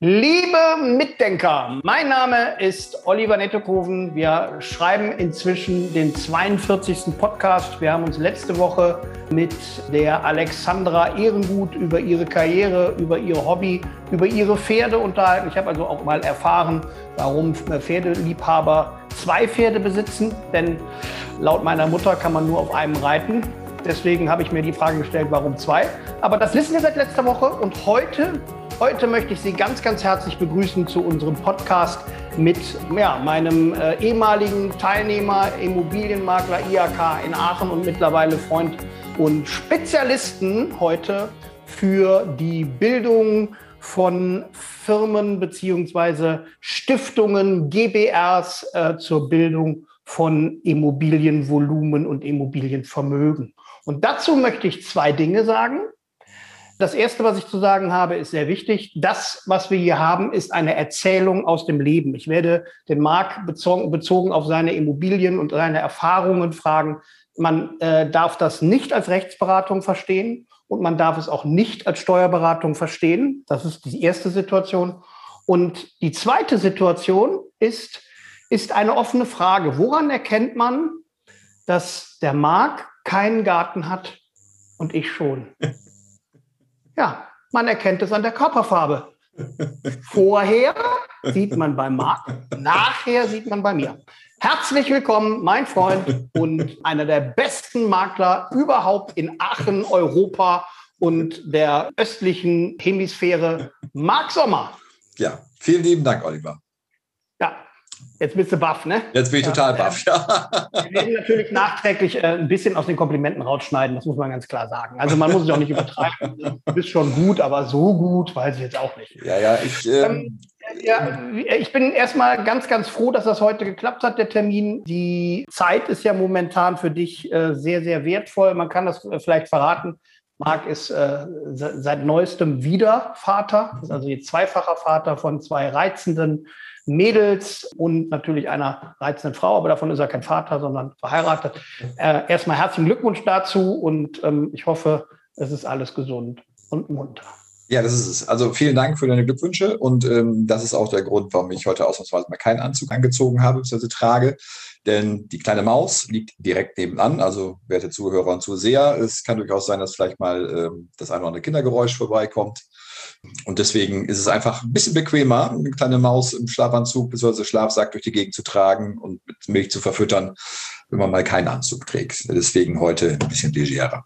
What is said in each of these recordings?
Liebe Mitdenker, mein Name ist Oliver Nettekoven. Wir schreiben inzwischen den 42. Podcast. Wir haben uns letzte Woche mit der Alexandra Ehrengut über ihre Karriere, über ihr Hobby, über ihre Pferde unterhalten. Ich habe also auch mal erfahren, warum Pferdeliebhaber zwei Pferde besitzen. Denn laut meiner Mutter kann man nur auf einem reiten. Deswegen habe ich mir die Frage gestellt, warum zwei. Aber das wissen wir seit letzter Woche und heute Heute möchte ich Sie ganz, ganz herzlich begrüßen zu unserem Podcast mit ja, meinem äh, ehemaligen Teilnehmer, Immobilienmakler IAK in Aachen und mittlerweile Freund und Spezialisten heute für die Bildung von Firmen beziehungsweise Stiftungen, GBRs äh, zur Bildung von Immobilienvolumen und Immobilienvermögen. Und dazu möchte ich zwei Dinge sagen. Das Erste, was ich zu sagen habe, ist sehr wichtig. Das, was wir hier haben, ist eine Erzählung aus dem Leben. Ich werde den Marc bezogen, bezogen auf seine Immobilien und seine Erfahrungen fragen. Man äh, darf das nicht als Rechtsberatung verstehen und man darf es auch nicht als Steuerberatung verstehen. Das ist die erste Situation. Und die zweite Situation ist, ist eine offene Frage. Woran erkennt man, dass der Marc keinen Garten hat und ich schon? Ja, man erkennt es an der Körperfarbe. Vorher sieht man bei Marc, nachher sieht man bei mir. Herzlich willkommen, mein Freund und einer der besten Makler überhaupt in Aachen, Europa und der östlichen Hemisphäre, Marc Sommer. Ja, vielen lieben Dank, Oliver. Jetzt bist du baff, ne? Jetzt bin ich total baff, ja. Wir werden natürlich nachträglich äh, ein bisschen aus den Komplimenten rausschneiden, das muss man ganz klar sagen. Also man muss es auch nicht übertreiben. Du bist schon gut, aber so gut weiß ich jetzt auch nicht. Ja, ja, ich. Ähm, ähm, ja, ich bin erstmal ganz, ganz froh, dass das heute geklappt hat, der Termin. Die Zeit ist ja momentan für dich äh, sehr, sehr wertvoll. Man kann das äh, vielleicht verraten. Marc ist äh, seit neuestem wieder Vater, ist also jetzt zweifacher Vater von zwei reizenden Mädels und natürlich einer reizenden Frau, aber davon ist er kein Vater, sondern verheiratet. Äh, erstmal herzlichen Glückwunsch dazu und ähm, ich hoffe, es ist alles gesund und munter. Ja, das ist es. Also vielen Dank für deine Glückwünsche und ähm, das ist auch der Grund, warum ich heute ausnahmsweise mal keinen Anzug angezogen habe, bzw. trage. Denn die kleine Maus liegt direkt nebenan. Also, werte Zuhörer und Zuseher, es kann durchaus sein, dass vielleicht mal ähm, das eine oder andere Kindergeräusch vorbeikommt. Und deswegen ist es einfach ein bisschen bequemer, eine kleine Maus im Schlafanzug bzw. Schlafsack durch die Gegend zu tragen und mit Milch zu verfüttern, wenn man mal keinen Anzug trägt. Deswegen heute ein bisschen legerer.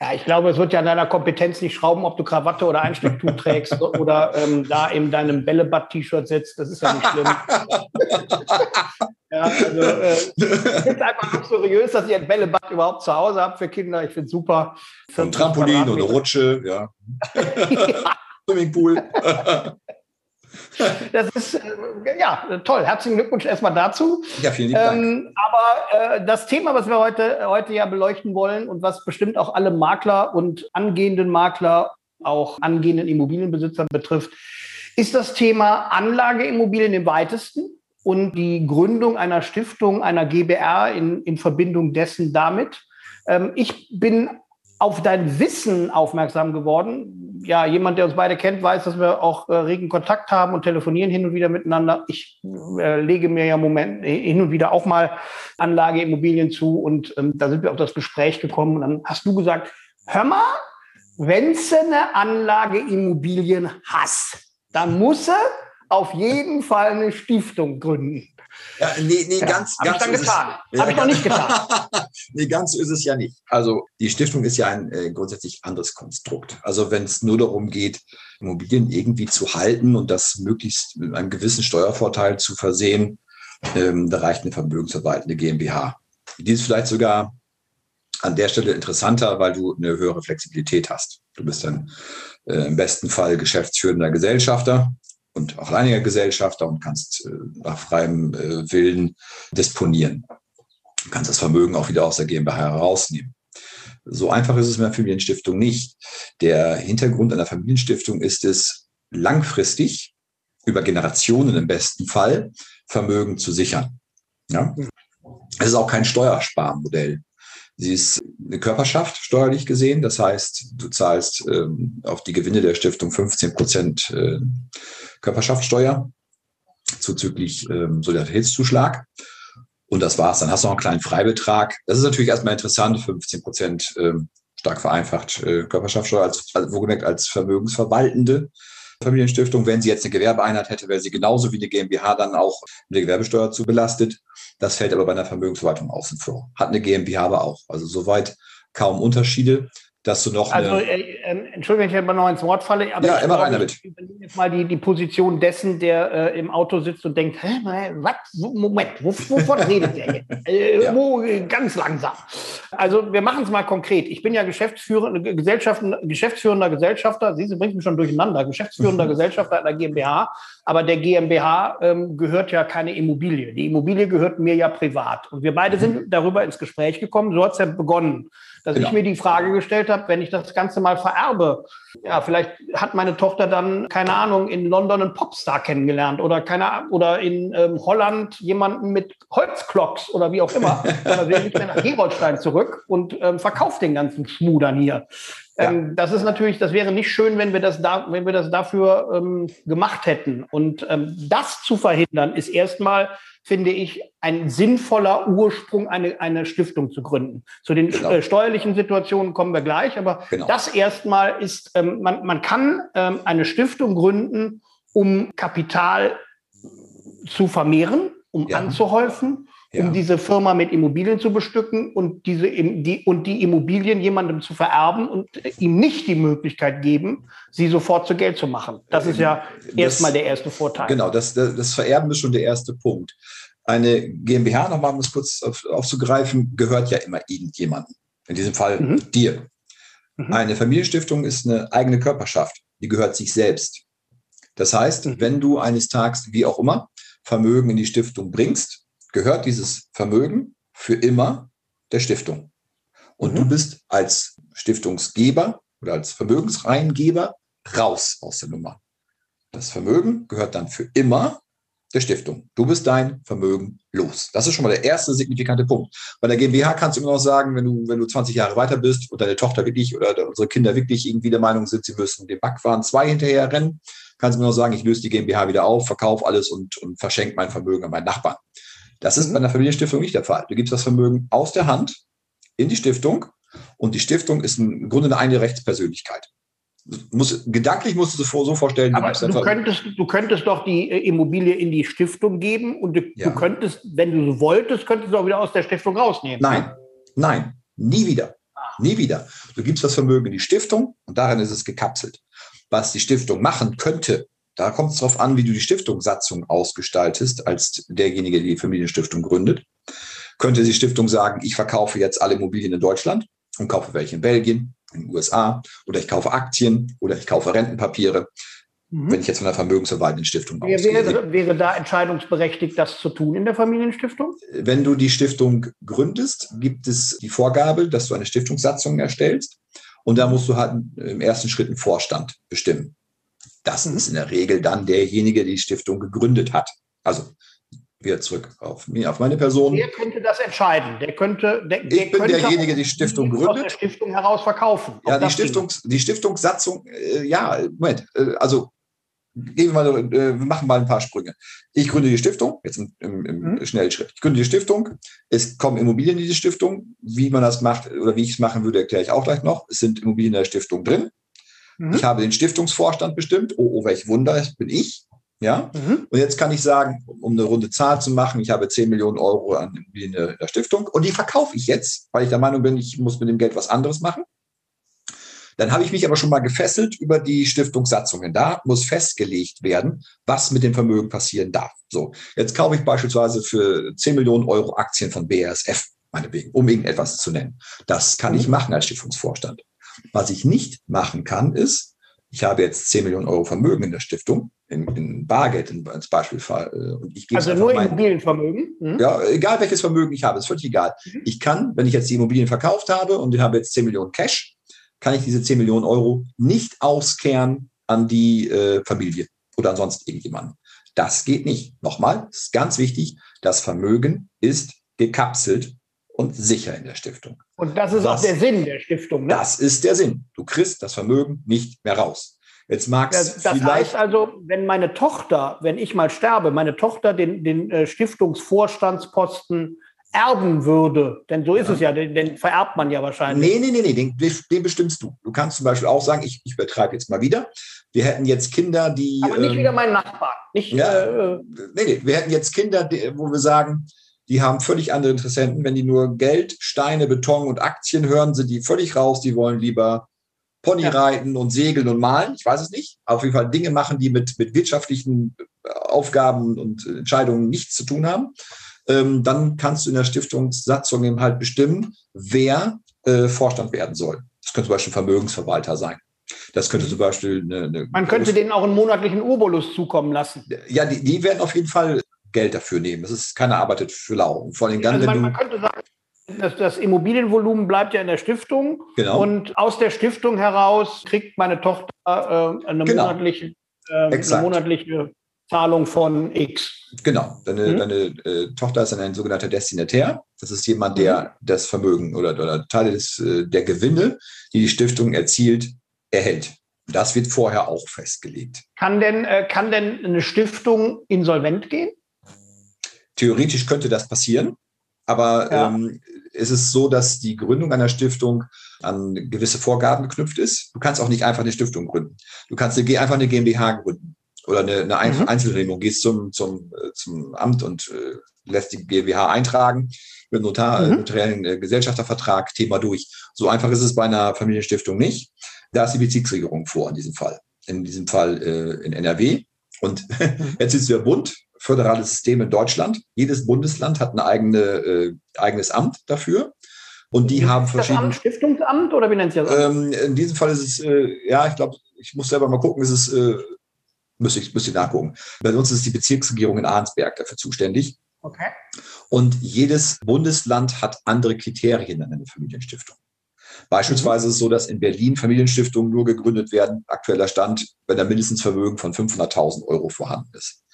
Ja, ich glaube, es wird ja an deiner Kompetenz nicht schrauben, ob du Krawatte oder Einstecktuch trägst oder ähm, da in deinem Bällebad-T-Shirt sitzt. Das ist ja nicht schlimm. ja, also, äh, ich finde es einfach luxuriös, dass ihr ein Bällebad überhaupt zu Hause habt für Kinder. Ich finde es super. Ein Trampolin oder Rutsche, ja. ja. Swimmingpool. Das ist äh, ja toll. Herzlichen Glückwunsch erstmal dazu. Ja, vielen Dank. Ähm, aber äh, das Thema, was wir heute, heute ja beleuchten wollen und was bestimmt auch alle Makler und angehenden Makler, auch angehenden Immobilienbesitzer betrifft, ist das Thema Anlageimmobilien im weitesten und die Gründung einer Stiftung, einer GBR in, in Verbindung dessen damit. Ähm, ich bin auf dein Wissen aufmerksam geworden. Ja, jemand, der uns beide kennt, weiß, dass wir auch äh, regen Kontakt haben und telefonieren hin und wieder miteinander. Ich äh, lege mir ja Moment hin und wieder auch mal Anlageimmobilien zu und ähm, da sind wir auf das Gespräch gekommen und dann hast du gesagt, hör mal, wenn du eine Anlageimmobilien hast, dann muss er auf jeden Fall eine Stiftung gründen. Ja, nee, nee, ja, ganz, hab ganz. Ich dann getan. Ja, Habe ich noch nicht getan. nee, ganz so ist es ja nicht. Also die Stiftung ist ja ein äh, grundsätzlich anderes Konstrukt. Also wenn es nur darum geht, Immobilien irgendwie zu halten und das möglichst mit einem gewissen Steuervorteil zu versehen, ähm, da reicht eine vermögensverwaltende GmbH. Die ist vielleicht sogar an der Stelle interessanter, weil du eine höhere Flexibilität hast. Du bist dann äh, im besten Fall geschäftsführender Gesellschafter und auch alleiniger Gesellschafter und kannst äh, nach freiem äh, Willen disponieren. Du kannst das Vermögen auch wieder aus der GmbH herausnehmen. So einfach ist es mit der Familienstiftung nicht. Der Hintergrund einer Familienstiftung ist es, langfristig, über Generationen im besten Fall, Vermögen zu sichern. Ja? Es ist auch kein Steuersparmodell. Sie ist eine Körperschaft steuerlich gesehen. Das heißt, du zahlst ähm, auf die Gewinne der Stiftung 15 Prozent äh, Körperschaftssteuer zuzüglich ähm, Solidaritätszuschlag. Und das war's. Dann hast du noch einen kleinen Freibetrag. Das ist natürlich erstmal interessant, 15 Prozent ähm, stark vereinfacht äh, Körperschaftssteuer, als, also wohlgemerkt als vermögensverwaltende Familienstiftung. Wenn sie jetzt eine Gewerbeeinheit hätte, wäre sie genauso wie eine GmbH dann auch mit der Gewerbesteuer zu belastet. Das fällt aber bei einer Vermögensverwaltung außen vor. Hat eine GmbH aber auch. Also soweit kaum Unterschiede dass du noch. Also, äh, äh, Entschuldigung, wenn ich immer noch ins Wort falle, aber ja, ich, immer rein damit. Ich übernehme jetzt mal die, die Position dessen, der äh, im Auto sitzt und denkt: Hä, was? Moment, wovon redet der jetzt? Äh, ja. wo, ganz langsam. Also, wir machen es mal konkret. Ich bin ja Geschäftsführer, Geschäftsführender Gesellschafter, Sie bringen mich schon durcheinander, Geschäftsführender Gesellschafter einer GmbH, aber der GmbH ähm, gehört ja keine Immobilie. Die Immobilie gehört mir ja privat. Und wir beide mhm. sind darüber ins Gespräch gekommen, so hat es ja begonnen dass genau. ich mir die Frage gestellt habe, wenn ich das Ganze mal vererbe, ja, vielleicht hat meine Tochter dann, keine Ahnung, in London einen Popstar kennengelernt oder keine oder in ähm, Holland jemanden mit Holzklocks oder wie auch immer, sondern will nicht mehr nach Gerolstein zurück und ähm, verkauft den ganzen Schmudern hier. Ähm, das ist natürlich, das wäre nicht schön, wenn wir das da, wenn wir das dafür ähm, gemacht hätten. Und ähm, das zu verhindern, ist erstmal finde ich, ein sinnvoller Ursprung, eine, eine Stiftung zu gründen. Zu den genau. äh, steuerlichen Situationen kommen wir gleich, aber genau. das erstmal ist, ähm, man, man kann ähm, eine Stiftung gründen, um Kapital zu vermehren, um ja. anzuhäufen, ja. um diese Firma mit Immobilien zu bestücken und diese die, und die Immobilien jemandem zu vererben und ihm nicht die Möglichkeit geben, sie sofort zu Geld zu machen. Das ist ja erstmal der erste Vorteil. Genau, das, das, das Vererben ist schon der erste Punkt. Eine GmbH, nochmal um das kurz auf, aufzugreifen, gehört ja immer irgendjemandem. In diesem Fall mhm. dir. Mhm. Eine Familienstiftung ist eine eigene Körperschaft. Die gehört sich selbst. Das heißt, mhm. wenn du eines Tages, wie auch immer, Vermögen in die Stiftung bringst, gehört dieses Vermögen für immer der Stiftung. Und mhm. du bist als Stiftungsgeber oder als Vermögensreingeber raus aus der Nummer. Das Vermögen gehört dann für immer der Stiftung. Du bist dein Vermögen los. Das ist schon mal der erste signifikante Punkt. Bei der GmbH kannst du immer noch sagen, wenn du, wenn du 20 Jahre weiter bist und deine Tochter wirklich oder unsere Kinder wirklich irgendwie der Meinung sind, sie müssen dem Backwaren 2 hinterher rennen, kannst du immer noch sagen, ich löse die GmbH wieder auf, verkaufe alles und, und verschenke mein Vermögen an meinen Nachbarn. Das ist mhm. bei einer Familienstiftung nicht der Fall. Du gibst das Vermögen aus der Hand in die Stiftung und die Stiftung ist im Grunde eine eigene Rechtspersönlichkeit. Muss, gedanklich musst du es so vorstellen. Aber du, könntest, du könntest doch die äh, Immobilie in die Stiftung geben und du, ja. du, könntest, wenn du so wolltest, könntest du auch wieder aus der Stiftung rausnehmen. Nein, nein, nie wieder. Nie wieder. Du gibst das Vermögen in die Stiftung und darin ist es gekapselt. Was die Stiftung machen könnte, da kommt es darauf an, wie du die Stiftungssatzung ausgestaltest, als derjenige, der die Familienstiftung gründet. Könnte die Stiftung sagen, ich verkaufe jetzt alle Immobilien in Deutschland und kaufe welche in Belgien, in den USA, oder ich kaufe Aktien oder ich kaufe Rentenpapiere, mhm. wenn ich jetzt von der vermögensverwaltenden Stiftung Wer ausgehe. Wäre, wäre da entscheidungsberechtigt, das zu tun in der Familienstiftung? Wenn du die Stiftung gründest, gibt es die Vorgabe, dass du eine Stiftungssatzung erstellst. Und da musst du halt im ersten Schritt einen Vorstand bestimmen. Das ist in der Regel dann derjenige, der die Stiftung gegründet hat. Also wieder zurück auf, mich, auf meine Person. Wer könnte das entscheiden? Der könnte, der, ich bin derjenige, der die Stiftung gründet. Aus der Stiftung heraus verkaufen. Ja, die, Stiftungs, die Stiftungssatzung, äh, ja, Moment, äh, also gehen wir mal, äh, wir machen mal ein paar Sprünge. Ich gründe die Stiftung, jetzt im, im, im mhm. Schnellschritt. Ich gründe die Stiftung. Es kommen Immobilien in diese Stiftung. Wie man das macht oder wie ich es machen würde, erkläre ich auch gleich noch. Es sind Immobilien in der Stiftung drin. Mhm. Ich habe den Stiftungsvorstand bestimmt. Oh, oh, welch Wunder, das bin ich. Ja. Mhm. Und jetzt kann ich sagen, um eine runde Zahl zu machen, ich habe 10 Millionen Euro an in der Stiftung und die verkaufe ich jetzt, weil ich der Meinung bin, ich muss mit dem Geld was anderes machen. Dann habe ich mich aber schon mal gefesselt über die Stiftungssatzungen. Da muss festgelegt werden, was mit dem Vermögen passieren darf. So, jetzt kaufe ich beispielsweise für 10 Millionen Euro Aktien von BASF, meinetwegen, um irgendetwas zu nennen. Das kann ich mhm. machen als Stiftungsvorstand. Was ich nicht machen kann, ist, ich habe jetzt 10 Millionen Euro Vermögen in der Stiftung, in, in Bargeld in, als Beispielfall. Äh, und ich also nur mein, Immobilienvermögen? Mhm. Ja, egal welches Vermögen ich habe, ist völlig egal. Mhm. Ich kann, wenn ich jetzt die Immobilien verkauft habe und ich habe jetzt 10 Millionen Cash, kann ich diese 10 Millionen Euro nicht auskehren an die äh, Familie oder ansonsten irgendjemanden. Das geht nicht. Nochmal, das ist ganz wichtig, das Vermögen ist gekapselt und sicher in der Stiftung. Und das ist das, auch der Sinn der Stiftung. Ne? Das ist der Sinn. Du kriegst das Vermögen nicht mehr raus. Jetzt magst das, das heißt also, wenn meine Tochter, wenn ich mal sterbe, meine Tochter den, den äh, Stiftungsvorstandsposten erben würde, denn so ist ja. es ja, den, den, vererbt man ja wahrscheinlich. Nee, nee, nee, nee den, den, bestimmst du. Du kannst zum Beispiel auch sagen, ich, ich übertreibe jetzt mal wieder, wir hätten jetzt Kinder, die. Aber nicht ähm, wieder mein Nachbar. Nicht, ja, äh, nee, nee, wir hätten jetzt Kinder, die, wo wir sagen, die haben völlig andere Interessenten. Wenn die nur Geld, Steine, Beton und Aktien hören, sind die völlig raus. Die wollen lieber Pony ja. reiten und segeln und malen. Ich weiß es nicht. Auf jeden Fall Dinge machen, die mit, mit wirtschaftlichen äh, Aufgaben und Entscheidungen nichts zu tun haben. Ähm, dann kannst du in der Stiftungssatzung eben halt bestimmen, wer äh, Vorstand werden soll. Das könnte zum Beispiel ein Vermögensverwalter sein. Das könnte zum Beispiel eine, eine Man könnte denen auch einen monatlichen Obolus zukommen lassen. Ja, die, die werden auf jeden Fall Geld dafür nehmen. Das ist keiner arbeitet für lau. Und vor allem dann, also man, man könnte sagen, das, das, Immobilienvolumen bleibt ja in der Stiftung. Genau. Und aus der Stiftung heraus kriegt meine Tochter äh, eine, genau. monatliche, äh, eine monatliche Zahlung von X. Genau. Deine, mhm. deine äh, Tochter ist dann ein sogenannter Destinatär. Das ist jemand, der mhm. das Vermögen oder, oder Teile des, äh, der Gewinne, die die Stiftung erzielt, erhält. Das wird vorher auch festgelegt. Kann denn, äh, kann denn eine Stiftung insolvent gehen? Theoretisch könnte das passieren. Aber ja. ähm, es ist so, dass die Gründung einer Stiftung an gewisse Vorgaben geknüpft ist. Du kannst auch nicht einfach eine Stiftung gründen. Du kannst eine, einfach eine GmbH gründen oder eine, eine mhm. Einzelunternehmung. Gehst zum, zum, äh, zum Amt und äh, lässt die GmbH eintragen mit Notar, mhm. notariellen äh, Gesellschaftervertrag, Thema durch. So einfach ist es bei einer Familienstiftung nicht. Da ist die Bezirksregierung vor in diesem Fall. In diesem Fall äh, in NRW. Und mhm. jetzt ist der Bund, föderales System in Deutschland. Jedes Bundesland hat ein eigene, äh, eigenes Amt dafür. Und die haben verschiedene. Das Amt Stiftungsamt oder wie nennt sich das? Ähm, in diesem Fall ist es, äh, ja, ich glaube, ich muss selber mal gucken, ist es, äh, müsste ich, müsste ich nachgucken. Bei uns ist die Bezirksregierung in Arnsberg dafür zuständig. Okay. Und jedes Bundesland hat andere Kriterien an eine Familienstiftung. Beispielsweise ist es so, dass in Berlin Familienstiftungen nur gegründet werden, aktueller Stand, wenn ein Mindestvermögen von 500.000 Euro vorhanden ist.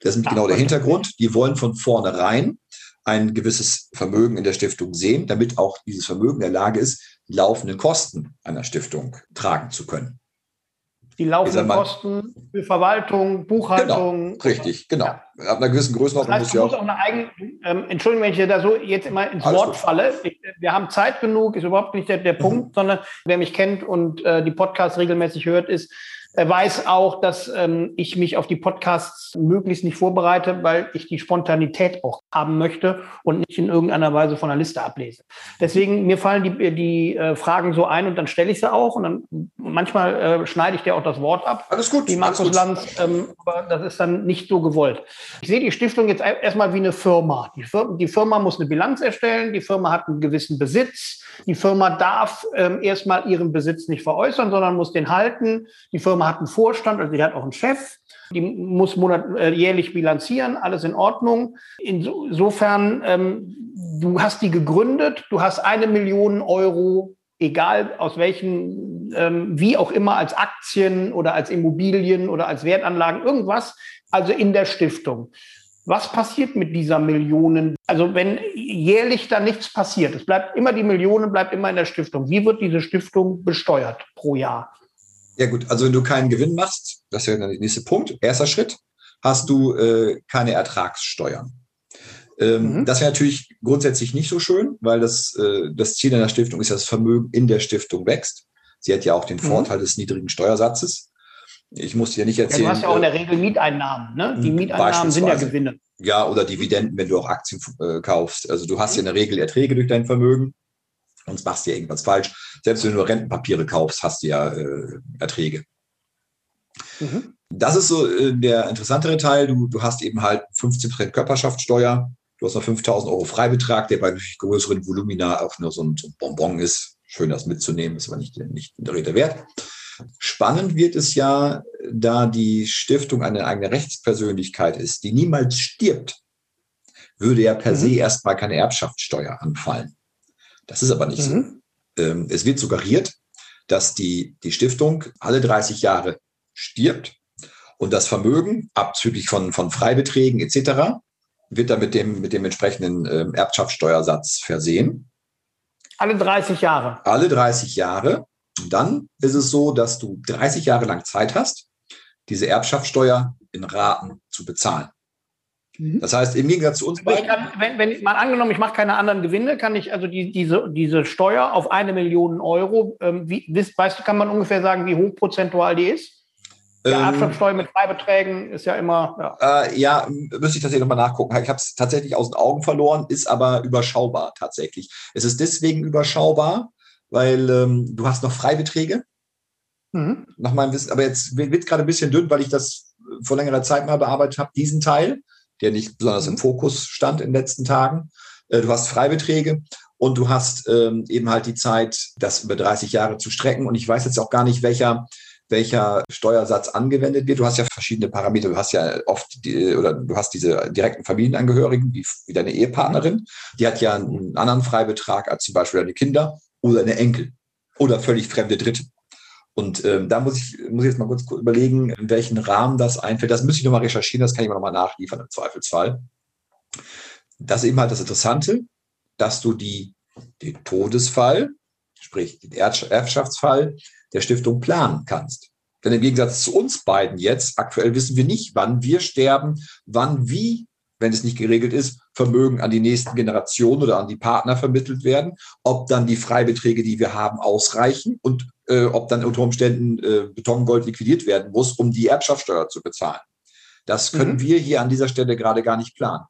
Das ist genau der Hintergrund. Die wollen von vornherein ein gewisses Vermögen in der Stiftung sehen, damit auch dieses Vermögen in der Lage ist, die laufenden Kosten einer Stiftung tragen zu können. Die laufenden Kosten für Verwaltung, Buchhaltung. Genau, richtig, genau. Ja. Ab einer gewissen Größenordnung das heißt, muss ja auch. auch eine eigene, ähm, Entschuldigung, wenn ich da so jetzt immer ins Wort gut. falle. Ich, wir haben Zeit genug, ist überhaupt nicht der, der mhm. Punkt, sondern wer mich kennt und äh, die Podcasts regelmäßig hört, ist, er weiß auch, dass ähm, ich mich auf die Podcasts möglichst nicht vorbereite, weil ich die Spontanität auch haben möchte und nicht in irgendeiner Weise von der Liste ablese. Deswegen, mir fallen die, die äh, Fragen so ein und dann stelle ich sie auch und dann manchmal äh, schneide ich dir auch das Wort ab. Alles gut. Wie Markus gut. Lanz, ähm, aber das ist dann nicht so gewollt. Ich sehe die Stiftung jetzt erstmal wie eine Firma. Die, Firma. die Firma muss eine Bilanz erstellen, die Firma hat einen gewissen Besitz, die Firma darf ähm, erstmal ihren Besitz nicht veräußern, sondern muss den halten. Die Firma hat einen Vorstand, also sie hat auch einen Chef. Die muss monat, äh, jährlich bilanzieren, alles in Ordnung. Insofern, ähm, du hast die gegründet, du hast eine Million Euro, egal aus welchen, ähm, wie auch immer, als Aktien oder als Immobilien oder als Wertanlagen, irgendwas, also in der Stiftung. Was passiert mit dieser Millionen? Also wenn jährlich da nichts passiert, es bleibt immer die Millionen, bleibt immer in der Stiftung. Wie wird diese Stiftung besteuert pro Jahr? Ja gut, also wenn du keinen Gewinn machst, das ist ja der nächste Punkt, erster Schritt, hast du äh, keine Ertragssteuern. Ähm, mhm. Das wäre natürlich grundsätzlich nicht so schön, weil das, äh, das Ziel einer Stiftung ist, dass das Vermögen in der Stiftung wächst. Sie hat ja auch den mhm. Vorteil des niedrigen Steuersatzes. Ich muss dir nicht erzählen. Ja, du hast ja auch in der äh, Regel Mieteinnahmen. Ne? Die hm, Mieteinnahmen sind ja Gewinne. Ja, oder Dividenden, wenn du auch Aktien äh, kaufst. Also du hast ja in der Regel Erträge durch dein Vermögen. Sonst machst du ja irgendwas falsch. Selbst wenn du nur Rentenpapiere kaufst, hast du ja äh, Erträge. Mhm. Das ist so äh, der interessantere Teil. Du, du hast eben halt 15% Körperschaftssteuer. Du hast noch 5000 Euro Freibetrag, der bei größeren Volumina auch nur so ein, so ein Bonbon ist. Schön, das mitzunehmen, ist aber nicht, nicht der Rede wert. Spannend wird es ja, da die Stiftung eine eigene Rechtspersönlichkeit ist, die niemals stirbt, würde ja per mhm. se erstmal keine Erbschaftssteuer anfallen. Das ist aber nicht mhm. so. Ähm, es wird suggeriert, dass die, die Stiftung alle 30 Jahre stirbt und das Vermögen, abzüglich von, von Freibeträgen etc., wird dann mit dem, mit dem entsprechenden äh, Erbschaftssteuersatz versehen. Alle 30 Jahre. Alle 30 Jahre. Und dann ist es so, dass du 30 Jahre lang Zeit hast, diese Erbschaftssteuer in Raten zu bezahlen. Mhm. Das heißt, im Gegensatz zu uns beiden. Kann, wenn, wenn mal angenommen, ich mache keine anderen Gewinne, kann ich also die, diese, diese Steuer auf eine Million Euro, ähm, wie, weißt du, kann man ungefähr sagen, wie hoch prozentual die ist? Der ähm, Erbschaftssteuer mit Freibeträgen ist ja immer. Ja, äh, ja müsste ich tatsächlich nochmal nachgucken. Ich habe es tatsächlich aus den Augen verloren, ist aber überschaubar tatsächlich. Es ist deswegen überschaubar, weil ähm, du hast noch Freibeträge. Mhm. Nach meinem Wissen, aber jetzt wird es gerade ein bisschen dünn, weil ich das vor längerer Zeit mal bearbeitet habe, diesen Teil der nicht besonders im mhm. Fokus stand in den letzten Tagen. Äh, du hast Freibeträge und du hast ähm, eben halt die Zeit, das über 30 Jahre zu strecken. Und ich weiß jetzt auch gar nicht, welcher welcher Steuersatz angewendet wird. Du hast ja verschiedene Parameter. Du hast ja oft die, oder du hast diese direkten Familienangehörigen, wie, wie deine Ehepartnerin. Die hat ja einen anderen Freibetrag als zum Beispiel deine Kinder oder eine Enkel oder völlig fremde Dritte. Und ähm, da muss ich, muss ich jetzt mal kurz überlegen, in welchen Rahmen das einfällt. Das müsste ich nochmal recherchieren, das kann ich mir nochmal nachliefern im Zweifelsfall. Das ist eben halt das Interessante, dass du die, den Todesfall, sprich den Erbschaftsfall der Stiftung planen kannst. Denn im Gegensatz zu uns beiden jetzt, aktuell wissen wir nicht, wann wir sterben, wann wie wenn es nicht geregelt ist, Vermögen an die nächsten Generationen oder an die Partner vermittelt werden, ob dann die Freibeträge, die wir haben, ausreichen und äh, ob dann unter Umständen äh, Betongold liquidiert werden muss, um die Erbschaftssteuer zu bezahlen. Das können mhm. wir hier an dieser Stelle gerade gar nicht planen.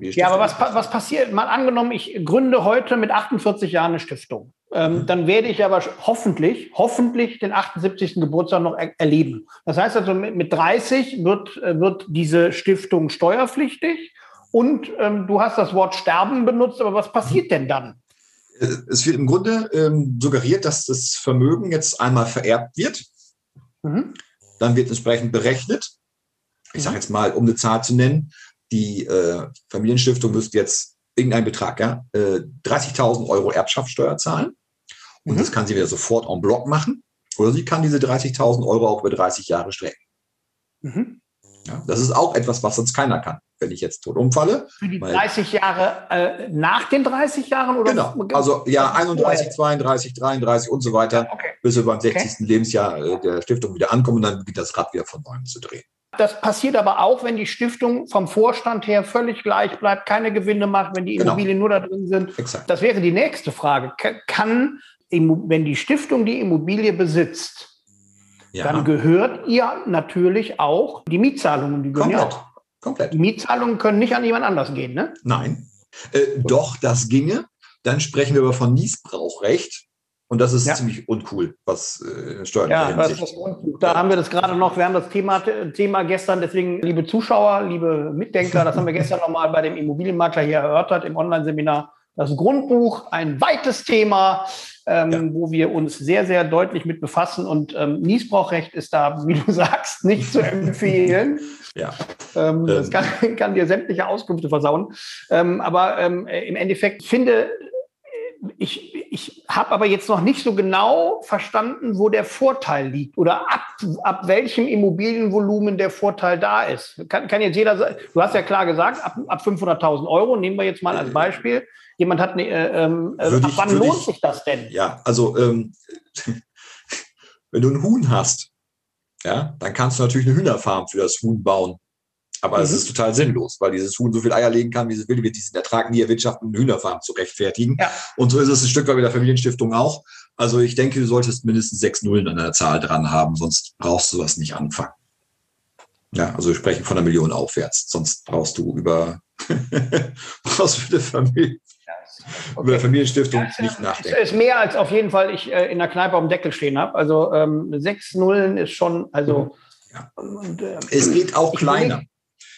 Ja, aber was, was passiert? Mal angenommen, ich gründe heute mit 48 Jahren eine Stiftung. Ähm. Dann werde ich aber hoffentlich, hoffentlich den 78. Geburtstag noch er erleben. Das heißt also, mit, mit 30 wird, äh, wird diese Stiftung steuerpflichtig und ähm, du hast das Wort Sterben benutzt, aber was passiert denn dann? Äh, es wird im Grunde ähm, suggeriert, dass das Vermögen jetzt einmal vererbt wird. Mhm. Dann wird entsprechend berechnet. Ich sage mhm. jetzt mal, um eine Zahl zu nennen, die äh, Familienstiftung müsste jetzt irgendeinen Betrag, ja, äh, 30.000 Euro Erbschaftssteuer zahlen. Und mhm. das kann sie wieder sofort en bloc machen. Oder sie kann diese 30.000 Euro auch über 30 Jahre strecken. Mhm. Ja, das ist auch etwas, was sonst keiner kann, wenn ich jetzt tot umfalle. Für die 30 Jahre äh, nach den 30 Jahren? Oder genau, also ja, 31, 32, 33 und so weiter, okay. bis wir beim 60. Okay. Lebensjahr äh, der Stiftung wieder ankommen und dann beginnt das Rad wieder von neuem zu drehen. Das passiert aber auch, wenn die Stiftung vom Vorstand her völlig gleich bleibt, keine Gewinne macht, wenn die genau. Immobilien genau. nur da drin sind. Exakt. Das wäre die nächste Frage. Kann, wenn die Stiftung die Immobilie besitzt, ja. dann gehört ihr natürlich auch die Mietzahlungen. Die Komplett. auch. Komplett. Die Mietzahlungen können nicht an jemand anders gehen, ne? Nein. Äh, doch, das ginge. Dann sprechen wir aber von Niesbrauchrecht. Und das ist ja. ziemlich uncool, was äh, Steuern Ja, das ist da haben wir das gerade noch, wir haben das Thema, Thema gestern, deswegen, liebe Zuschauer, liebe Mitdenker, das haben wir gestern nochmal bei dem Immobilienmakler hier erörtert im Online-Seminar. Das Grundbuch, ein weites Thema, ähm, ja. wo wir uns sehr, sehr deutlich mit befassen. Und ähm, Niesbrauchrecht ist da, wie du sagst, nicht zu empfehlen. ja. Ähm, das ähm. kann, kann, dir sämtliche Auskünfte versauen. Ähm, aber ähm, im Endeffekt finde ich, ich habe aber jetzt noch nicht so genau verstanden, wo der Vorteil liegt oder ab, ab welchem Immobilienvolumen der Vorteil da ist. Kann, kann jetzt jeder du hast ja klar gesagt, ab, ab 500.000 Euro, nehmen wir jetzt mal als Beispiel. Jemand hat, eine, äh, ähm, äh, ab wann lohnt ich, sich das denn? Ja, also ähm, wenn du ein Huhn hast, ja, dann kannst du natürlich eine Hühnerfarm für das Huhn bauen. Aber mhm. es ist total sinnlos, weil dieses Huhn so viel Eier legen kann, wie es will, wird diesen Ertrag nie erwirtschaften, eine Hühnerfarm zu rechtfertigen. Ja. Und so ist es ein Stück weit mit der Familienstiftung auch. Also ich denke, du solltest mindestens sechs Nullen an der Zahl dran haben, sonst brauchst du was nicht anfangen. Ja, also wir sprechen von einer Million aufwärts, sonst brauchst du über, brauchst du für eine Familie, Okay. über Familienstiftung ja, nicht nachdenken. Es ist mehr als auf jeden Fall ich äh, in der Kneipe dem Deckel stehen habe. Also ähm, sechs Nullen ist schon, also. Ja. Und, äh, es geht auch kleiner.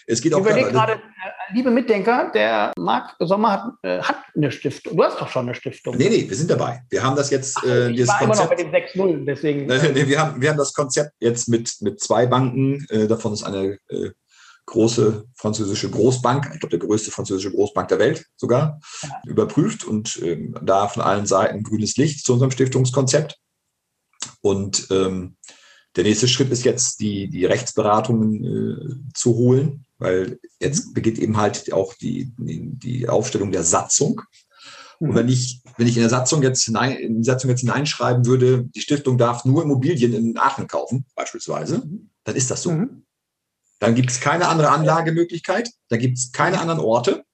Es geht ich auch überlege gerade, äh, liebe Mitdenker, der Marc Sommer hat, äh, hat, eine Stiftung. Du hast doch schon eine Stiftung. Nee, nee, wir sind dabei. Wir haben das jetzt. Ach, äh, ich war Konzept, immer noch bei den 6-0, deswegen. Nee, wir, haben, wir haben das Konzept jetzt mit, mit zwei Banken. Davon ist eine große französische Großbank, ich glaube der größte französische Großbank der Welt sogar, ja. überprüft und ähm, da von allen Seiten grünes Licht zu unserem Stiftungskonzept. Und ähm, der nächste Schritt ist jetzt, die, die Rechtsberatungen äh, zu holen weil jetzt mhm. beginnt eben halt auch die, die, die Aufstellung der Satzung. Und mhm. wenn ich, wenn ich in der Satzung jetzt hinein, in die Satzung jetzt hineinschreiben würde, die Stiftung darf nur Immobilien in Aachen kaufen, beispielsweise, mhm. dann ist das so. Mhm. Dann gibt es keine andere Anlagemöglichkeit, da gibt es keine anderen Orte.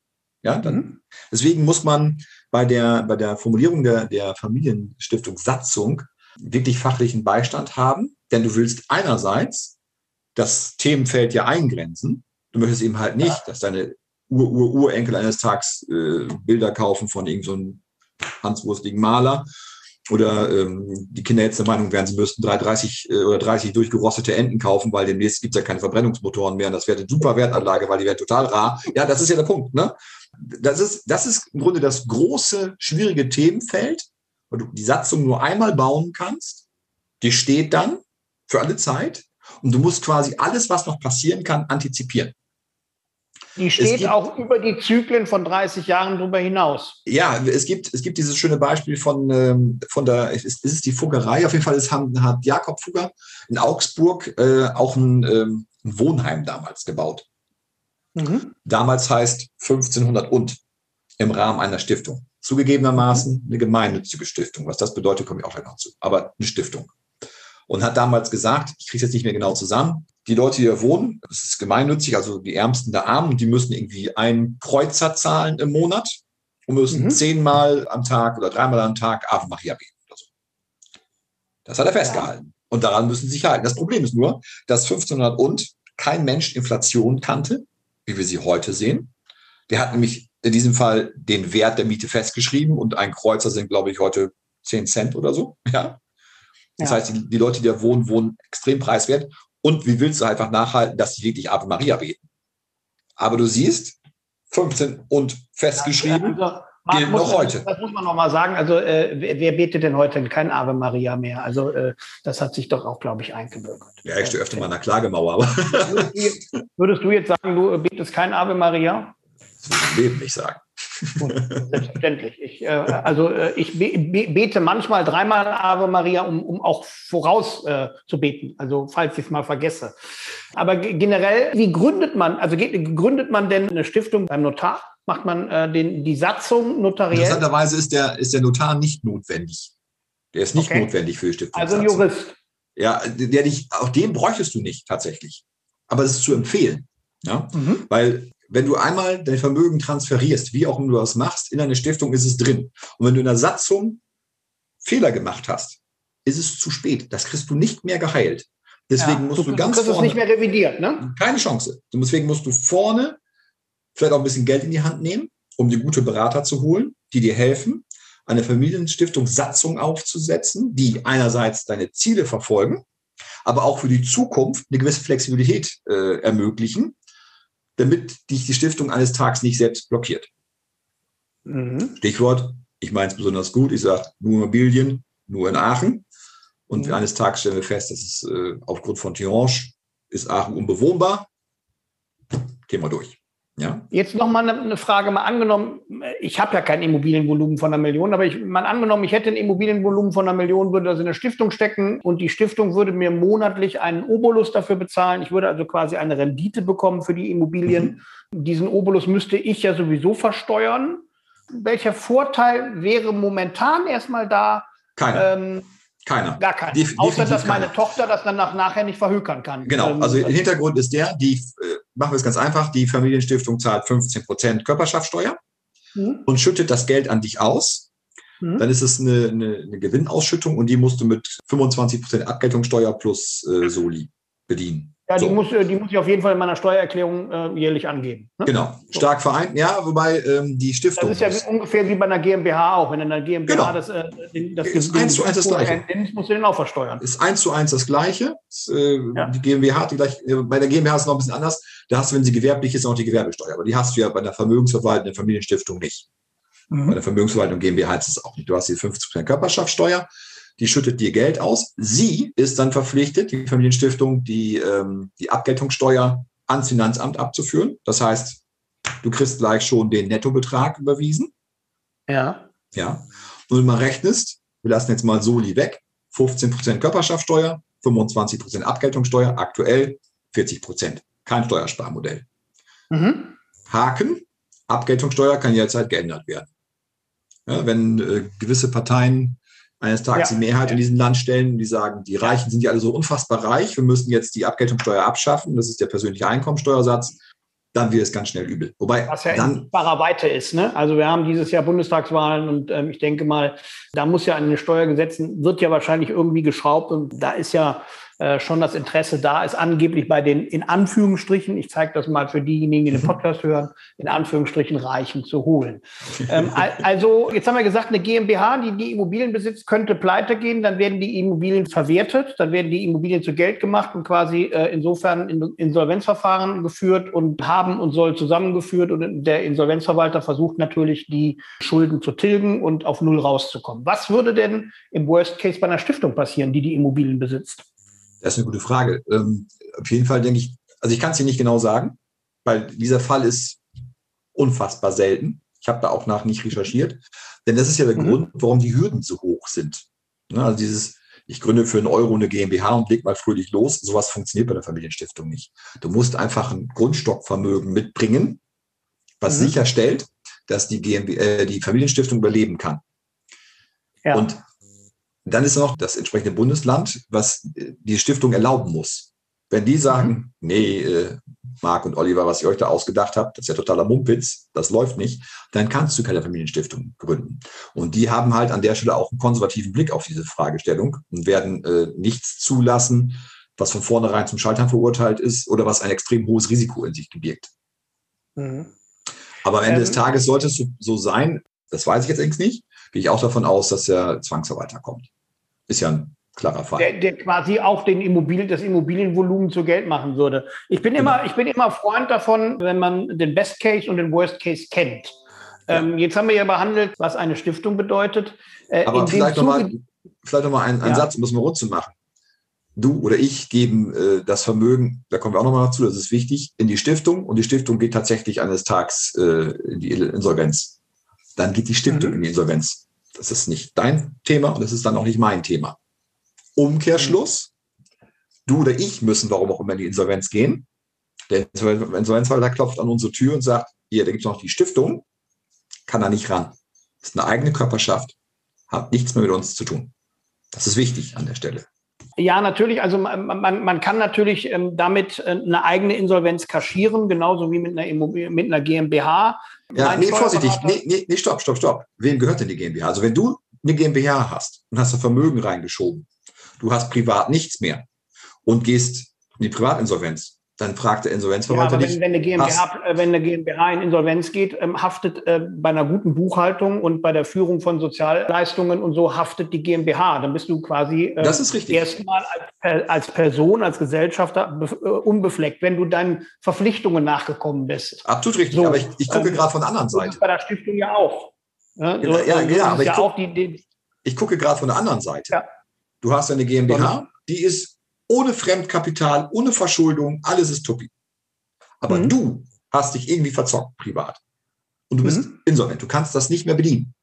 Ja, dann, mhm. deswegen muss man bei der, bei der Formulierung der, der Familienstiftungssatzung wirklich fachlichen Beistand haben, denn du willst einerseits das Themenfeld ja eingrenzen. Du möchtest eben halt nicht, dass deine Ur-Ur-Urenkel eines Tages äh, Bilder kaufen von irgendeinem so hanswurstigen Maler oder ähm, die Kinder jetzt der Meinung wären, sie müssten 330 äh, oder 30 durchgerostete Enten kaufen, weil demnächst gibt es ja keine Verbrennungsmotoren mehr und das wäre eine super Wertanlage, weil die wäre total rar. Ja, das ist ja der Punkt. Ne? Das, ist, das ist im Grunde das große, schwierige Themenfeld, weil du die Satzung nur einmal bauen kannst. Die steht dann für alle Zeit und du musst quasi alles, was noch passieren kann, antizipieren. Die steht gibt, auch über die Zyklen von 30 Jahren darüber hinaus. Ja, es gibt, es gibt dieses schöne Beispiel von, ähm, von der, ist, ist es die Fuggerei? Auf jeden Fall ist, hat Jakob Fugger in Augsburg äh, auch ein, ähm, ein, Wohnheim damals gebaut. Mhm. Damals heißt 1500 und im Rahmen einer Stiftung. Zugegebenermaßen eine gemeinnützige Stiftung. Was das bedeutet, komme ich auch gleich noch zu. Aber eine Stiftung. Und hat damals gesagt, ich kriege es jetzt nicht mehr genau zusammen, die Leute, die da wohnen, das ist gemeinnützig, also die Ärmsten der Armen, die müssen irgendwie einen Kreuzer zahlen im Monat und müssen mhm. zehnmal am Tag oder dreimal am Tag Ave Maria beten. So. Das hat er festgehalten. Und daran müssen sie sich halten. Das Problem ist nur, dass 1500 und kein Mensch Inflation kannte, wie wir sie heute sehen. Der hat nämlich in diesem Fall den Wert der Miete festgeschrieben und ein Kreuzer sind, glaube ich, heute 10 Cent oder so. Ja. Das ja. heißt, die, die, Leute, die da wohnen, wohnen extrem preiswert. Und wie willst du einfach nachhalten, dass sie wirklich Ave Maria beten? Aber du siehst, 15 und festgeschrieben, ja, also, gilt noch heute. Das muss man noch mal sagen. Also äh, wer, wer, betet denn heute kein Ave Maria mehr? Also äh, das hat sich doch auch, glaube ich, eingebürgert. Ja, ich stehe öfter mal an der Klagemauer. Aber würdest, du jetzt, würdest du jetzt sagen, du betest kein Ave Maria? Das würde ich im Leben nicht sagen. Selbstverständlich. Ich, äh, also äh, ich be bete manchmal dreimal Ave Maria, um, um auch voraus äh, zu beten, also falls ich es mal vergesse. Aber generell, wie gründet man, also gründet man denn eine Stiftung beim Notar? Macht man äh, den, die Satzung notariell? Interessanterweise ist der, ist der Notar nicht notwendig. Der ist nicht okay. notwendig für die Stiftung. Also ein Jurist. Ja, der dich, auch den bräuchtest du nicht tatsächlich. Aber es ist zu empfehlen. Ja? Mhm. Weil wenn du einmal dein Vermögen transferierst, wie auch immer du das machst, in eine Stiftung ist es drin. Und wenn du in der Satzung Fehler gemacht hast, ist es zu spät. Das kriegst du nicht mehr geheilt. Deswegen ja, musst du, du ganz du vorne. es nicht mehr revidiert, ne? Keine Chance. Deswegen musst du vorne vielleicht auch ein bisschen Geld in die Hand nehmen, um dir gute Berater zu holen, die dir helfen, eine Familienstiftung Satzung aufzusetzen, die einerseits deine Ziele verfolgen, aber auch für die Zukunft eine gewisse Flexibilität äh, ermöglichen, damit dich die Stiftung eines Tages nicht selbst blockiert. Mhm. Stichwort, ich meine es besonders gut, ich sage nur Immobilien, nur in Aachen. Und mhm. eines Tages stellen wir fest, dass es äh, aufgrund von Tihange ist Aachen unbewohnbar. Gehen wir durch. Ja. Jetzt noch mal eine Frage, mal angenommen, ich habe ja kein Immobilienvolumen von einer Million, aber ich, mal angenommen, ich hätte ein Immobilienvolumen von einer Million, würde das in eine Stiftung stecken und die Stiftung würde mir monatlich einen Obolus dafür bezahlen. Ich würde also quasi eine Rendite bekommen für die Immobilien. Mhm. Diesen Obolus müsste ich ja sowieso versteuern. Welcher Vorteil wäre momentan erstmal da? Keiner. Ähm, keiner. Gar keiner. Def Außer, dass meine keiner. Tochter das dann nach, nachher nicht verhökern kann. Genau. Ähm, also der Hintergrund ist der, die, äh, machen wir es ganz einfach, die Familienstiftung zahlt 15 Prozent Körperschaftssteuer mhm. und schüttet das Geld an dich aus. Mhm. Dann ist es eine, eine, eine, Gewinnausschüttung und die musst du mit 25 Prozent Abgeltungssteuer plus äh, Soli bedienen. Ja, so. die, muss, die muss ich auf jeden Fall in meiner Steuererklärung äh, jährlich angeben. Ne? Genau, stark vereint, ja, wobei ähm, die Stiftung. Das ist ja ungefähr wie bei einer GmbH auch. Wenn in einer GmbH genau. das, äh, das ist eins zu eins das Gleiche. Nennst, musst du den auch versteuern. Ist eins zu eins das Gleiche. Ist, äh, ja. Die GmbH hat die gleich, äh, bei der GmbH ist es noch ein bisschen anders. Da hast du, wenn sie gewerblich ist, auch die Gewerbesteuer. Aber die hast du ja bei der Vermögensverwaltung, der Familienstiftung nicht. Mhm. Bei der Vermögensverwaltung GmbH ist es auch nicht. Du hast die 50% Körperschaftssteuer die schüttet dir Geld aus. Sie ist dann verpflichtet, die Familienstiftung, die, ähm, die Abgeltungssteuer ans Finanzamt abzuführen. Das heißt, du kriegst gleich schon den Nettobetrag überwiesen. Ja. Ja. Und wenn man rechnest, wir lassen jetzt mal Soli weg, 15% Körperschaftssteuer, 25% Abgeltungssteuer, aktuell 40%. Kein Steuersparmodell. Mhm. Haken, Abgeltungssteuer kann jederzeit geändert werden. Ja, wenn äh, gewisse Parteien eines Tages ja. die Mehrheit in diesem Land stellen, die sagen, die Reichen sind ja alle so unfassbar reich, wir müssen jetzt die Abgeltungssteuer abschaffen, das ist der persönliche Einkommensteuersatz, dann wird es ganz schnell übel. Wobei Was ja dann, in barer Weite ist. Ne? Also wir haben dieses Jahr Bundestagswahlen und ähm, ich denke mal, da muss ja an den Steuergesetzen, wird ja wahrscheinlich irgendwie geschraubt und da ist ja äh, schon das Interesse da ist, angeblich bei den in Anführungsstrichen, ich zeige das mal für diejenigen, die den mhm. Podcast hören, in Anführungsstrichen Reichen zu holen. ähm, also jetzt haben wir gesagt, eine GmbH, die die Immobilien besitzt, könnte pleite gehen, dann werden die Immobilien verwertet, dann werden die Immobilien zu Geld gemacht und quasi äh, insofern in Insolvenzverfahren geführt und haben und soll zusammengeführt und der Insolvenzverwalter versucht natürlich die Schulden zu tilgen und auf Null rauszukommen. Was würde denn im Worst Case bei einer Stiftung passieren, die die Immobilien besitzt? Das ist eine gute Frage. Ähm, auf jeden Fall denke ich, also ich kann es dir nicht genau sagen, weil dieser Fall ist unfassbar selten. Ich habe da auch nach nicht recherchiert, denn das ist ja der mhm. Grund, warum die Hürden so hoch sind. Ne, also dieses, ich gründe für einen Euro eine GmbH und leg mal fröhlich los. Sowas funktioniert bei der Familienstiftung nicht. Du musst einfach ein Grundstockvermögen mitbringen, was mhm. sicherstellt, dass die, GmbH, äh, die Familienstiftung überleben kann. Ja. Und dann ist noch das entsprechende Bundesland, was die Stiftung erlauben muss. Wenn die sagen, mhm. nee, äh, Marc und Oliver, was ihr euch da ausgedacht habt, das ist ja totaler Mumpitz, das läuft nicht, dann kannst du keine Familienstiftung gründen. Und die haben halt an der Stelle auch einen konservativen Blick auf diese Fragestellung und werden äh, nichts zulassen, was von vornherein zum Scheitern verurteilt ist oder was ein extrem hohes Risiko in sich gebirgt. Mhm. Aber am Ende ähm, des Tages sollte es so, so sein, das weiß ich jetzt allerdings nicht, gehe ich auch davon aus, dass der Zwangsverwalter kommt. Ist ja ein klarer Fall. Der, der quasi auch den Immobilien, das Immobilienvolumen zu Geld machen würde. Ich bin immer, genau. ich bin immer Freund davon, wenn man den Best Case und den Worst Case kennt. Ja. Ähm, jetzt haben wir ja behandelt, was eine Stiftung bedeutet. Äh, Aber vielleicht nochmal vielleicht noch mal einen, einen ja. Satz, um es mal rund zu machen. Du oder ich geben äh, das Vermögen, da kommen wir auch nochmal dazu, das ist wichtig, in die Stiftung und die Stiftung geht tatsächlich eines Tages äh, in die Insolvenz. Dann geht die Stiftung mhm. in die Insolvenz. Das ist nicht dein Thema und das ist dann auch nicht mein Thema. Umkehrschluss, du oder ich müssen, warum auch immer, in die Insolvenz gehen. Der Insolvenzverwalter klopft an unsere Tür und sagt, hier, da gibt es noch die Stiftung, kann da nicht ran. Das ist eine eigene Körperschaft, hat nichts mehr mit uns zu tun. Das ist wichtig an der Stelle. Ja, natürlich. Also man, man, man kann natürlich ähm, damit äh, eine eigene Insolvenz kaschieren, genauso wie mit einer, mit einer GmbH. Ja, nee, vorsichtig. Nee, nee, nee, stopp, stopp, stopp. Wem gehört denn die GmbH? Also wenn du eine GmbH hast und hast da Vermögen reingeschoben, du hast privat nichts mehr und gehst in die Privatinsolvenz, dann fragt der Insolvenzverwalter ja, aber wenn, wenn, eine GmbH, äh, wenn eine GmbH in Insolvenz geht, ähm, haftet äh, bei einer guten Buchhaltung und bei der Führung von Sozialleistungen und so haftet die GmbH. Dann bist du quasi äh, das ist richtig. erstmal als, als Person, als Gesellschafter äh, unbefleckt, wenn du deinen Verpflichtungen nachgekommen bist. Absolut richtig, so, aber ich, ich gucke ähm, gerade von der anderen Seite. Bei der Stiftung ja auch. Ja, so, ja, ja, aber ich, guck, die, die, ich gucke gerade von der anderen Seite. Ja. Du hast eine GmbH, die ist ohne Fremdkapital, ohne Verschuldung, alles ist tuppi. Aber mhm. du hast dich irgendwie verzockt privat. Und du bist mhm. insolvent. Du kannst das nicht mehr bedienen.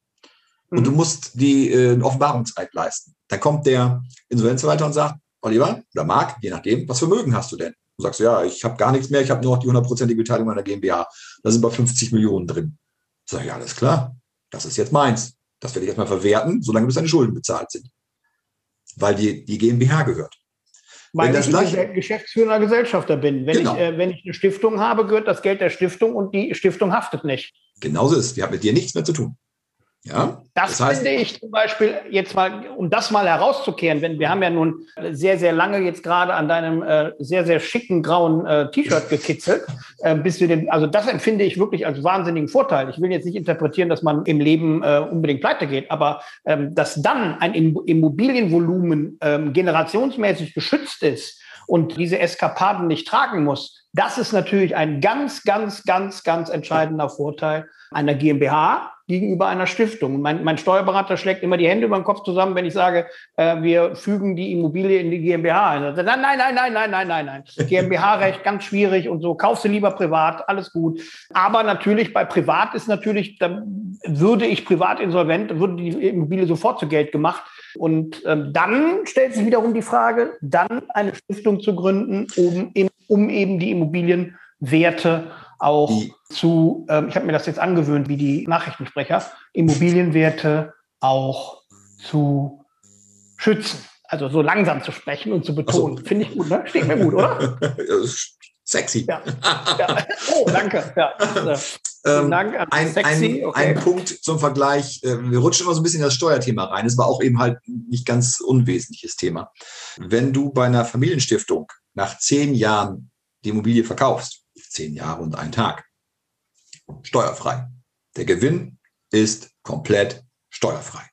Und mhm. du musst die äh, Offenbarungseid leisten. Dann kommt der Insolvenzverwalter und sagt, Oliver oder Marc, je nachdem, was Vermögen hast du denn? Du sagst, ja, ich habe gar nichts mehr, ich habe nur noch die hundertprozentige Beteiligung meiner GmbH. Da sind bei 50 Millionen drin. Ich sage, ja, alles klar, das ist jetzt meins. Das werde ich erstmal verwerten, solange bis deine Schulden bezahlt sind. Weil die, die GmbH gehört. Weil ich gleiche, geschäftsführender Gesellschafter bin. Wenn, genau. ich, äh, wenn ich eine Stiftung habe, gehört das Geld der Stiftung und die Stiftung haftet nicht. Genauso ist es. Die hat mit dir nichts mehr zu tun. Ja, das, das heißt, finde ich zum Beispiel jetzt mal, um das mal herauszukehren, wenn wir haben ja nun sehr, sehr lange jetzt gerade an deinem äh, sehr, sehr schicken grauen äh, T-Shirt gekitzelt, äh, bis wir den, also das empfinde ich wirklich als wahnsinnigen Vorteil. Ich will jetzt nicht interpretieren, dass man im Leben äh, unbedingt pleite geht, aber ähm, dass dann ein Immobilienvolumen ähm, generationsmäßig geschützt ist und diese Eskapaden nicht tragen muss, das ist natürlich ein ganz, ganz, ganz, ganz entscheidender Vorteil einer GmbH gegenüber einer Stiftung. Mein, mein Steuerberater schlägt immer die Hände über den Kopf zusammen, wenn ich sage, äh, wir fügen die Immobilie in die GmbH ein. Nein, nein, nein, nein, nein, nein, nein, nein. GmbH-Recht ganz schwierig und so. Kaufst du lieber privat, alles gut. Aber natürlich bei Privat ist natürlich, da würde ich privat insolvent, würde die Immobilie sofort zu Geld gemacht. Und ähm, dann stellt sich wiederum die Frage, dann eine Stiftung zu gründen, um, um eben die Immobilienwerte auch die, zu, ähm, ich habe mir das jetzt angewöhnt, wie die Nachrichtensprecher, Immobilienwerte auch zu schützen. Also so langsam zu sprechen und zu betonen. So. Finde ich gut, ne? Steht mir gut, oder? Sexy. Ja. ja. Oh, danke. Ja. Ähm, Dank ein. Ein, okay. ein Punkt zum Vergleich. Äh, wir rutschen immer so ein bisschen in das Steuerthema rein. Das war auch eben halt nicht ganz unwesentliches Thema. Wenn du bei einer Familienstiftung nach zehn Jahren die Immobilie verkaufst, zehn Jahre und ein Tag, steuerfrei. Der Gewinn ist komplett steuerfrei.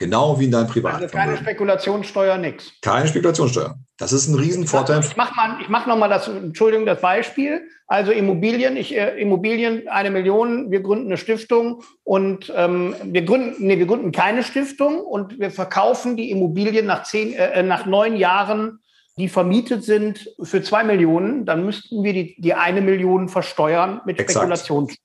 Genau wie in deinem Privatvermögen. Also keine Spekulationssteuer, nichts. Keine Spekulationssteuer. Das ist ein Riesenvorteil. Ich mache mal, ich mach noch mal das, Entschuldigung, das Beispiel. Also Immobilien, ich, äh, Immobilien, eine Million, wir gründen eine Stiftung und ähm, wir gründen, nee, wir gründen keine Stiftung und wir verkaufen die Immobilien nach zehn, äh, nach neun Jahren, die vermietet sind, für zwei Millionen. Dann müssten wir die, die eine Million versteuern mit Spekulationssteuer.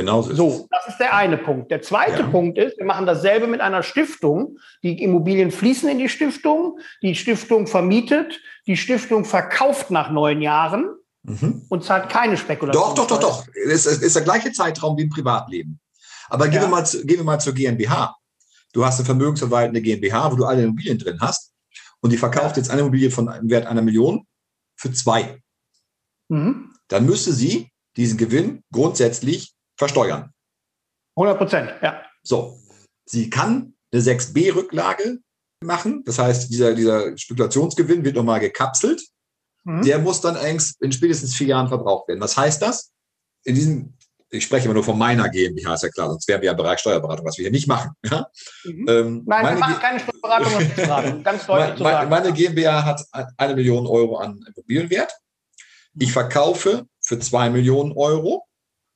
Genau so. Das ist der eine Punkt. Der zweite ja. Punkt ist, wir machen dasselbe mit einer Stiftung. Die Immobilien fließen in die Stiftung, die Stiftung vermietet, die Stiftung verkauft nach neun Jahren mhm. und zahlt keine Spekulation. Doch, doch, doch, doch. Es ist der gleiche Zeitraum wie im Privatleben. Aber ja. gehen, wir mal, gehen wir mal zur GmbH. Du hast eine vermögensverwaltende GmbH, wo du alle Immobilien drin hast und die verkauft ja. jetzt eine Immobilie von einem Wert einer Million für zwei. Mhm. Dann müsste sie diesen Gewinn grundsätzlich versteuern. 100 Prozent, ja. So, sie kann eine 6b-Rücklage machen. Das heißt, dieser, dieser Spekulationsgewinn wird nochmal gekapselt. Mhm. Der muss dann in spätestens vier Jahren verbraucht werden. Was heißt das? In diesem, ich spreche immer nur von meiner GmbH, ist ja klar, sonst wären wir ja im Bereich Steuerberatung, was wir hier nicht machen. Ja? Mhm. Ähm, Nein, wir machen keine Steuerberatung und Steuerberatung, ganz deutlich zu sagen. Meine GmbH hat eine Million Euro an Immobilienwert. Ich verkaufe für zwei Millionen Euro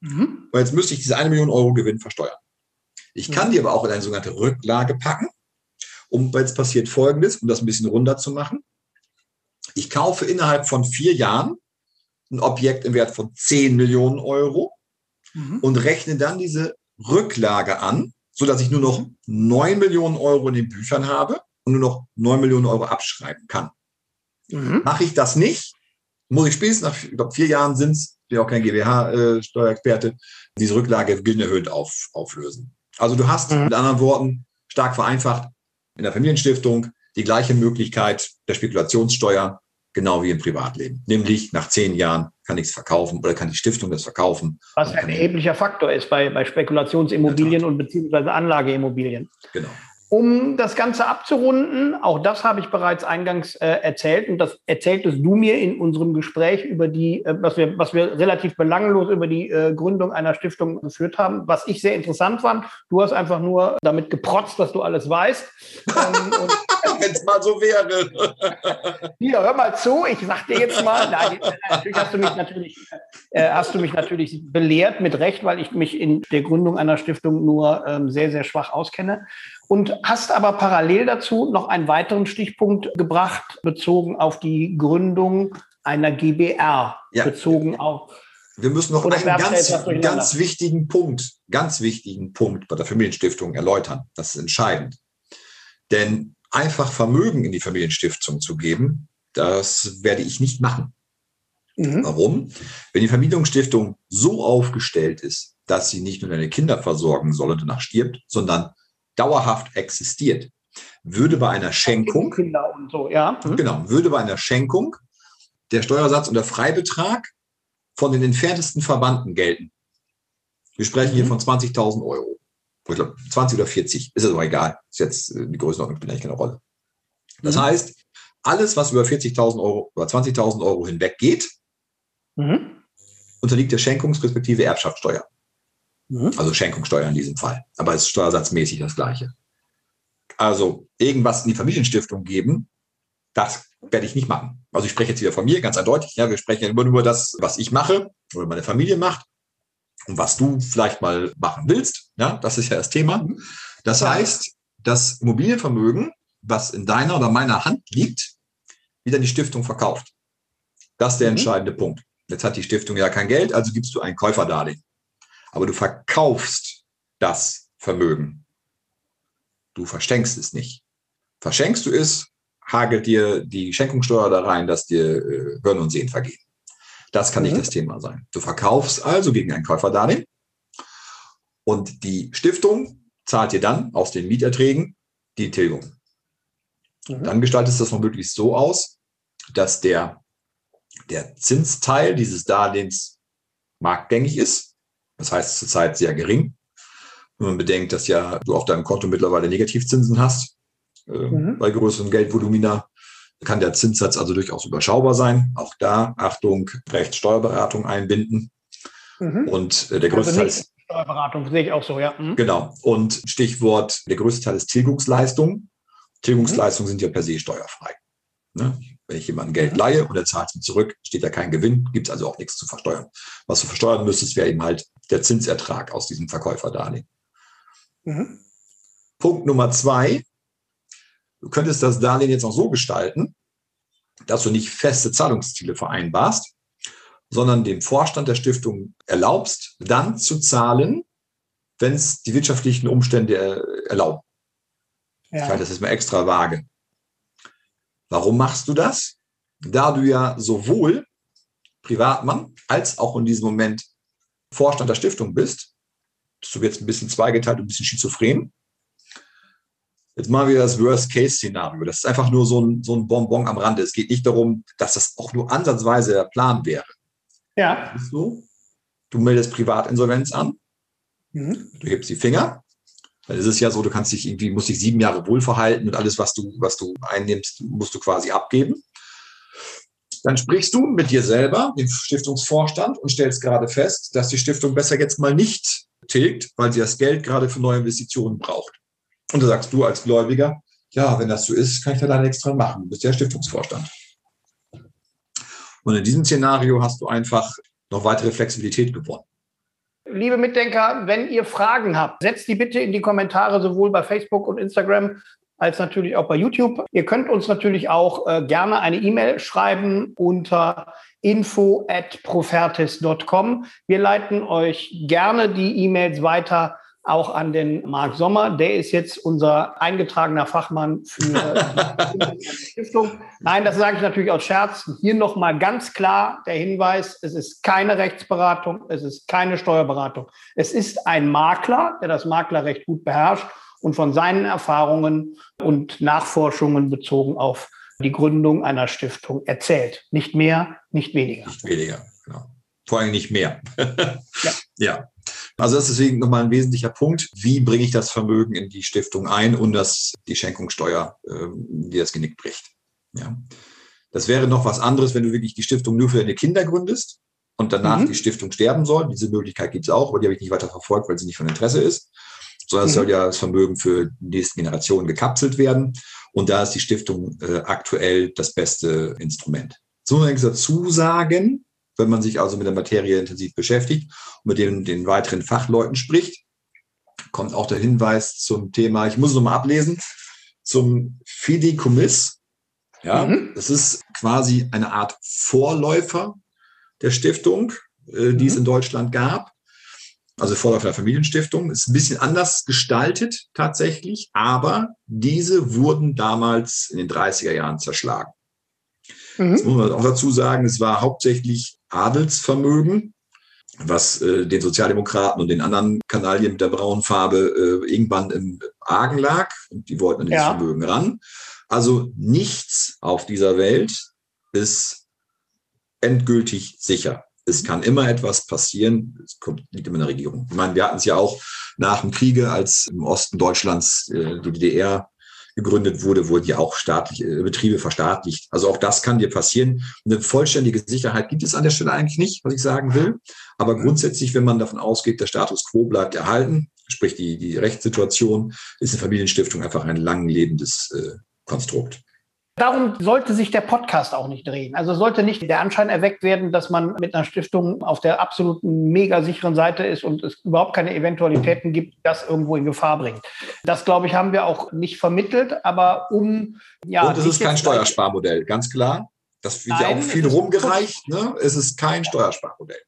Mhm. Und jetzt müsste ich diese eine Million Euro Gewinn versteuern. Ich kann mhm. die aber auch in eine sogenannte Rücklage packen. Um, jetzt passiert Folgendes, um das ein bisschen runder zu machen. Ich kaufe innerhalb von vier Jahren ein Objekt im Wert von 10 Millionen Euro mhm. und rechne dann diese Rücklage an, sodass ich nur noch 9 Millionen Euro in den Büchern habe und nur noch 9 Millionen Euro abschreiben kann. Mhm. Mache ich das nicht, muss ich spätestens nach ich glaube, vier Jahren sind es bin auch kein GWH-Steuerexperte, diese Rücklage gewinnerhöhend auf, auflösen. Also du hast mhm. mit anderen Worten stark vereinfacht in der Familienstiftung die gleiche Möglichkeit der Spekulationssteuer, genau wie im Privatleben. Nämlich nach zehn Jahren kann ich es verkaufen oder kann die Stiftung das verkaufen. Was ein erheblicher Faktor ist bei, bei Spekulationsimmobilien und beziehungsweise Anlageimmobilien. Genau. Um das Ganze abzurunden, auch das habe ich bereits eingangs äh, erzählt und das erzähltest du mir in unserem Gespräch über die, äh, was, wir, was wir relativ belanglos über die äh, Gründung einer Stiftung geführt haben, was ich sehr interessant fand. Du hast einfach nur damit geprotzt, dass du alles weißt. Ähm, Wenn es mal so wäre. Hier, hör mal zu, ich sag dir jetzt mal, nein, natürlich hast du mich natürlich, äh, hast du mich natürlich belehrt, mit Recht, weil ich mich in der Gründung einer Stiftung nur ähm, sehr, sehr schwach auskenne und hast aber parallel dazu noch einen weiteren Stichpunkt gebracht, bezogen auf die Gründung einer GBR, ja. bezogen auf. Wir müssen noch einen ganz, ganz wichtigen Punkt, ganz wichtigen Punkt bei der Familienstiftung erläutern. Das ist entscheidend. Denn einfach Vermögen in die Familienstiftung zu geben, das werde ich nicht machen. Mhm. Warum? Wenn die Familienstiftung so aufgestellt ist, dass sie nicht nur deine Kinder versorgen soll und danach stirbt, sondern dauerhaft existiert. Würde bei einer Schenkung, Kinder und so, ja. Mhm. Genau, würde bei einer Schenkung der Steuersatz und der Freibetrag von den entferntesten Verwandten gelten. Wir sprechen hier mhm. von 20.000 Euro. Ich glaube, 20 oder 40, ist es aber egal. Ist jetzt äh, die Größenordnung spielt eigentlich keine Rolle. Das mhm. heißt, alles, was über 40.000 Euro, über 20.000 Euro hinweg geht, mhm. unterliegt der Schenkungs- respektive Erbschaftssteuer. Mhm. Also Schenkungssteuer in diesem Fall. Aber es ist steuersatzmäßig das Gleiche. Also irgendwas in die Familienstiftung geben, das werde ich nicht machen. Also ich spreche jetzt wieder von mir, ganz eindeutig. Ja, wir sprechen immer nur das, was ich mache oder meine Familie macht und was du vielleicht mal machen willst. Ja, das ist ja das Thema. Mhm. Das heißt, das Immobilienvermögen, was in deiner oder meiner Hand liegt, wieder in die Stiftung verkauft. Das ist der mhm. entscheidende Punkt. Jetzt hat die Stiftung ja kein Geld, also gibst du ein Käuferdarlehen aber du verkaufst das Vermögen. Du verschenkst es nicht. Verschenkst du es, hagelt dir die Schenkungssteuer da rein, dass dir äh, Hören und Sehen vergehen. Das kann mhm. nicht das Thema sein. Du verkaufst also gegen ein Käuferdarlehen und die Stiftung zahlt dir dann aus den Mieterträgen die Tilgung. Mhm. Dann gestaltest du das noch möglichst so aus, dass der, der Zinsteil dieses Darlehens marktgängig ist. Das heißt zurzeit sehr gering. Wenn man bedenkt, dass ja du auf deinem Konto mittlerweile Negativzinsen hast, äh, mhm. bei größeren Geldvolumina, kann der Zinssatz also durchaus überschaubar sein. Auch da, Achtung, Rechtssteuerberatung einbinden. Mhm. Und äh, der größte also Teil ist. Steuerberatung sehe ich auch so, ja. Mhm. Genau. Und Stichwort, der größte Teil ist Tilgungsleistung. Tilgungsleistungen mhm. sind ja per se steuerfrei. Ne? Wenn ich jemandem Geld mhm. leihe und er zahlt es mir zurück, steht da kein Gewinn, gibt es also auch nichts zu versteuern. Was du versteuern müsstest, wäre eben halt der Zinsertrag aus diesem Verkäuferdarlehen. Mhm. Punkt Nummer zwei. Du könntest das Darlehen jetzt auch so gestalten, dass du nicht feste Zahlungsziele vereinbarst, sondern dem Vorstand der Stiftung erlaubst, dann zu zahlen, wenn es die wirtschaftlichen Umstände erlauben. Ja. Ich halte das jetzt mal extra vage. Warum machst du das? Da du ja sowohl Privatmann als auch in diesem Moment Vorstand der Stiftung bist, bist du jetzt ein bisschen zweigeteilt, ein bisschen schizophren. Jetzt machen wir das Worst-Case-Szenario. Das ist einfach nur so ein, so ein Bonbon am Rande. Es geht nicht darum, dass das auch nur ansatzweise der Plan wäre. Ja. Du, du meldest Privatinsolvenz an, mhm. du hebst die Finger, es ist ja so, du kannst dich irgendwie, musst dich sieben Jahre wohlverhalten und alles, was du, was du einnimmst, musst du quasi abgeben. Dann sprichst du mit dir selber, dem Stiftungsvorstand, und stellst gerade fest, dass die Stiftung besser jetzt mal nicht tilgt, weil sie das Geld gerade für neue Investitionen braucht. Und da sagst du als Gläubiger, ja, wenn das so ist, kann ich da leider nichts dran machen. Du bist ja Stiftungsvorstand. Und in diesem Szenario hast du einfach noch weitere Flexibilität gewonnen. Liebe Mitdenker, wenn ihr Fragen habt, setzt die bitte in die Kommentare sowohl bei Facebook und Instagram als natürlich auch bei YouTube. Ihr könnt uns natürlich auch äh, gerne eine E-Mail schreiben unter info at profertis.com. Wir leiten euch gerne die E-Mails weiter auch an den Marc Sommer. Der ist jetzt unser eingetragener Fachmann für die Stiftung. Nein, das sage ich natürlich aus Scherz. Hier nochmal ganz klar der Hinweis, es ist keine Rechtsberatung, es ist keine Steuerberatung. Es ist ein Makler, der das Maklerrecht gut beherrscht und von seinen Erfahrungen und Nachforschungen bezogen auf die Gründung einer Stiftung erzählt. Nicht mehr, nicht weniger. Nicht weniger, genau. Vor allem nicht mehr. ja. ja. Also das ist deswegen nochmal ein wesentlicher Punkt. Wie bringe ich das Vermögen in die Stiftung ein und dass die Schenkungssteuer, äh, die das Genick bricht? Ja. Das wäre noch was anderes, wenn du wirklich die Stiftung nur für deine Kinder gründest und danach mhm. die Stiftung sterben soll. Diese Möglichkeit gibt es auch, aber die habe ich nicht weiter verfolgt, weil sie nicht von Interesse ist. Sondern mhm. es soll ja das Vermögen für die nächsten Generationen gekapselt werden. Und da ist die Stiftung äh, aktuell das beste Instrument. So muss man dazu sagen, wenn man sich also mit der Materie intensiv beschäftigt und mit den, den weiteren Fachleuten spricht, kommt auch der Hinweis zum Thema, ich muss es nochmal ablesen, zum Fideikommiss. Ja, mhm. das ist quasi eine Art Vorläufer der Stiftung, äh, die mhm. es in Deutschland gab. Also Vorläufer der Familienstiftung. Ist ein bisschen anders gestaltet tatsächlich, aber diese wurden damals in den 30er Jahren zerschlagen. Mhm. Das muss man auch dazu sagen, es war hauptsächlich Adelsvermögen, was äh, den Sozialdemokraten und den anderen Kanalien mit der braunen Farbe äh, irgendwann im Argen lag und die wollten an dieses ja. Vermögen ran. Also nichts auf dieser Welt ist endgültig sicher. Es kann immer etwas passieren. Es kommt, liegt immer in der Regierung. Ich meine, wir hatten es ja auch nach dem Kriege, als im Osten Deutschlands äh, die DDR gegründet wurde, wurden ja auch staatliche äh, Betriebe verstaatlicht. Also auch das kann dir passieren. Eine vollständige Sicherheit gibt es an der Stelle eigentlich nicht, was ich sagen will. Aber grundsätzlich, wenn man davon ausgeht, der Status quo bleibt erhalten, sprich die, die Rechtssituation, ist eine Familienstiftung einfach ein lang lebendes äh, Konstrukt. Darum sollte sich der Podcast auch nicht drehen. Also sollte nicht der Anschein erweckt werden, dass man mit einer Stiftung auf der absoluten mega sicheren Seite ist und es überhaupt keine Eventualitäten gibt, die das irgendwo in Gefahr bringt. Das, glaube ich, haben wir auch nicht vermittelt, aber um ja. Und es ist kein Steuersparmodell, ganz klar. Das wird ja auch viel rumgereicht. Ne? Es ist kein Steuersparmodell.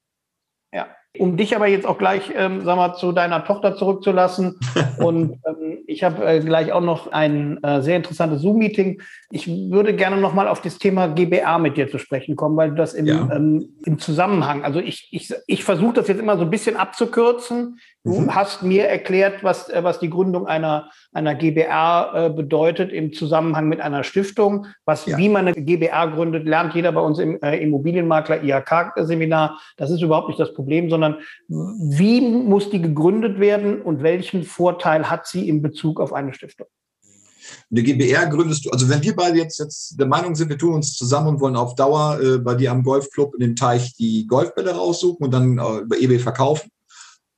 Ja. Um dich aber jetzt auch gleich, ähm, sag mal, zu deiner Tochter zurückzulassen. und ähm, ich habe äh, gleich auch noch ein äh, sehr interessantes Zoom-Meeting. Ich würde gerne noch mal auf das Thema GBR mit dir zu sprechen kommen, weil du das im, ja. ähm, im Zusammenhang, also ich, ich, ich versuche das jetzt immer so ein bisschen abzukürzen. Du mhm. hast mir erklärt, was, äh, was die Gründung einer, einer GBR äh, bedeutet im Zusammenhang mit einer Stiftung. Was, ja. Wie man eine GBR gründet, lernt jeder bei uns im äh, Immobilienmakler IHK-Seminar. Das ist überhaupt nicht das Problem, sondern wie muss die gegründet werden und welchen Vorteil hat sie in Bezug auf eine Stiftung? Eine GBR gründest du, also wenn wir beide jetzt, jetzt der Meinung sind, wir tun uns zusammen und wollen auf Dauer äh, bei dir am Golfclub in dem Teich die Golfbälle raussuchen und dann äh, über eBay verkaufen,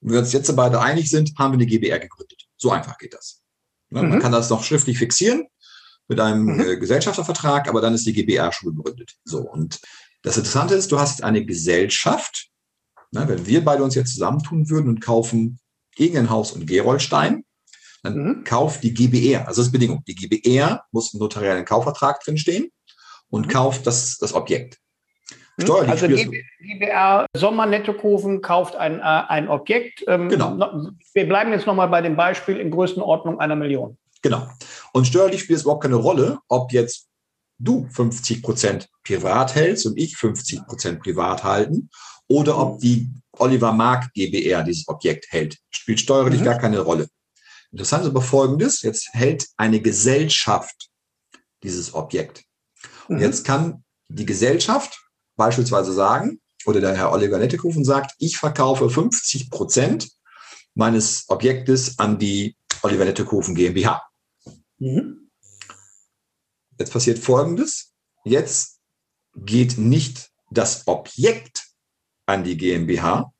wenn wir uns jetzt beide einig sind, haben wir eine GBR gegründet. So einfach geht das. Ne? Mhm. Man kann das noch schriftlich fixieren mit einem mhm. äh, Gesellschaftervertrag, aber dann ist die GBR schon gegründet. So. Und das Interessante ist, du hast eine Gesellschaft. Ne? Wenn wir beide uns jetzt zusammentun würden und kaufen Gegenhaus und Geroldstein, dann mhm. kauft die GBR, also das ist Bedingung, die GBR muss im notariellen Kaufvertrag drinstehen und mhm. kauft das, das Objekt. Hm? Steuerlich also GBR Sommernettokofen kauft ein, äh, ein Objekt. Ähm, genau. Wir bleiben jetzt nochmal bei dem Beispiel in Größenordnung einer Million. Genau. Und steuerlich spielt es überhaupt keine Rolle, ob jetzt du 50 Prozent privat hältst und ich 50 Prozent privat halten oder ob die Oliver Mark GBR dieses Objekt hält. Spielt steuerlich mhm. gar keine Rolle. Interessant ist aber Folgendes. Jetzt hält eine Gesellschaft dieses Objekt. Und mhm. jetzt kann die Gesellschaft beispielsweise sagen, oder der Herr Oliver Nettekofen sagt, ich verkaufe 50 Prozent meines Objektes an die Oliver Nettekofen GmbH. Mhm. Jetzt passiert Folgendes. Jetzt geht nicht das Objekt an die GmbH,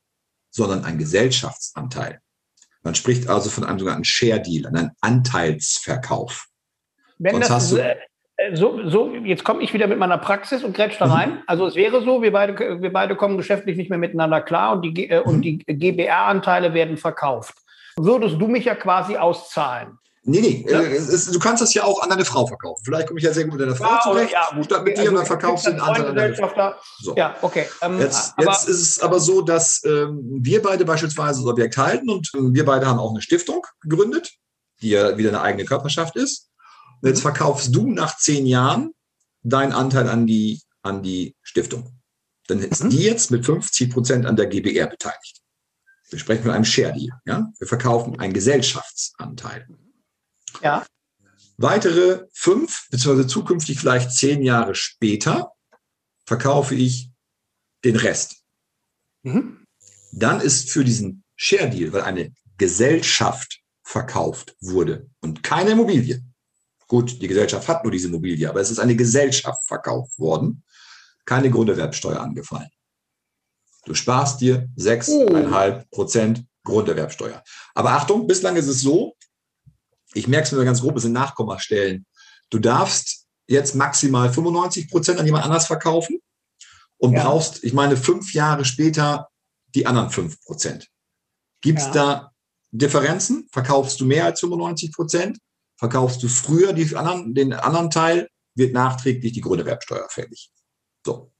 sondern ein Gesellschaftsanteil. Man spricht also von einem sogenannten Share Deal, einem Anteilsverkauf. Wenn Sonst das, äh, so, so, jetzt komme ich wieder mit meiner Praxis und grätsch da mhm. rein. Mhm. Also es wäre so, wir beide, wir beide kommen geschäftlich nicht mehr miteinander klar und die, äh, mhm. die GBR-Anteile werden verkauft. Würdest du mich ja quasi auszahlen. Nee, nee, ja? äh, ist, du kannst das ja auch an deine Frau verkaufen. Vielleicht komme ich ja sehr gut mit deiner Frau ja, zurecht, ja, gut. mit dir also, und dann verkaufst du den Anteil an deine Frau. So. Ja, okay. Ähm, jetzt, jetzt ist es aber so, dass ähm, wir beide beispielsweise das Objekt halten und äh, wir beide haben auch eine Stiftung gegründet, die ja wieder eine eigene Körperschaft ist. Und jetzt verkaufst du nach zehn Jahren deinen Anteil an die, an die Stiftung. Dann ist mhm. die jetzt mit 50 Prozent an der GBR beteiligt. Wir sprechen von einem Share Deal. Ja? Wir verkaufen einen Gesellschaftsanteil. Ja. Weitere fünf, beziehungsweise zukünftig vielleicht zehn Jahre später, verkaufe ich den Rest. Mhm. Dann ist für diesen Share Deal, weil eine Gesellschaft verkauft wurde und keine Immobilie, Gut, die Gesellschaft hat nur diese Immobilie, aber es ist eine Gesellschaft verkauft worden, keine Grunderwerbsteuer angefallen. Du sparst dir 6,5 Prozent Grunderwerbsteuer. Aber Achtung, bislang ist es so, ich merke es mir ganz grob, es sind Nachkommastellen. Du darfst jetzt maximal 95 Prozent an jemand anders verkaufen und ja. brauchst, ich meine, fünf Jahre später die anderen fünf Prozent. Gibt es ja. da Differenzen? Verkaufst du mehr als 95 Prozent? Verkaufst du früher die anderen, den anderen Teil, wird nachträglich die Grunderwerbsteuer fällig. So.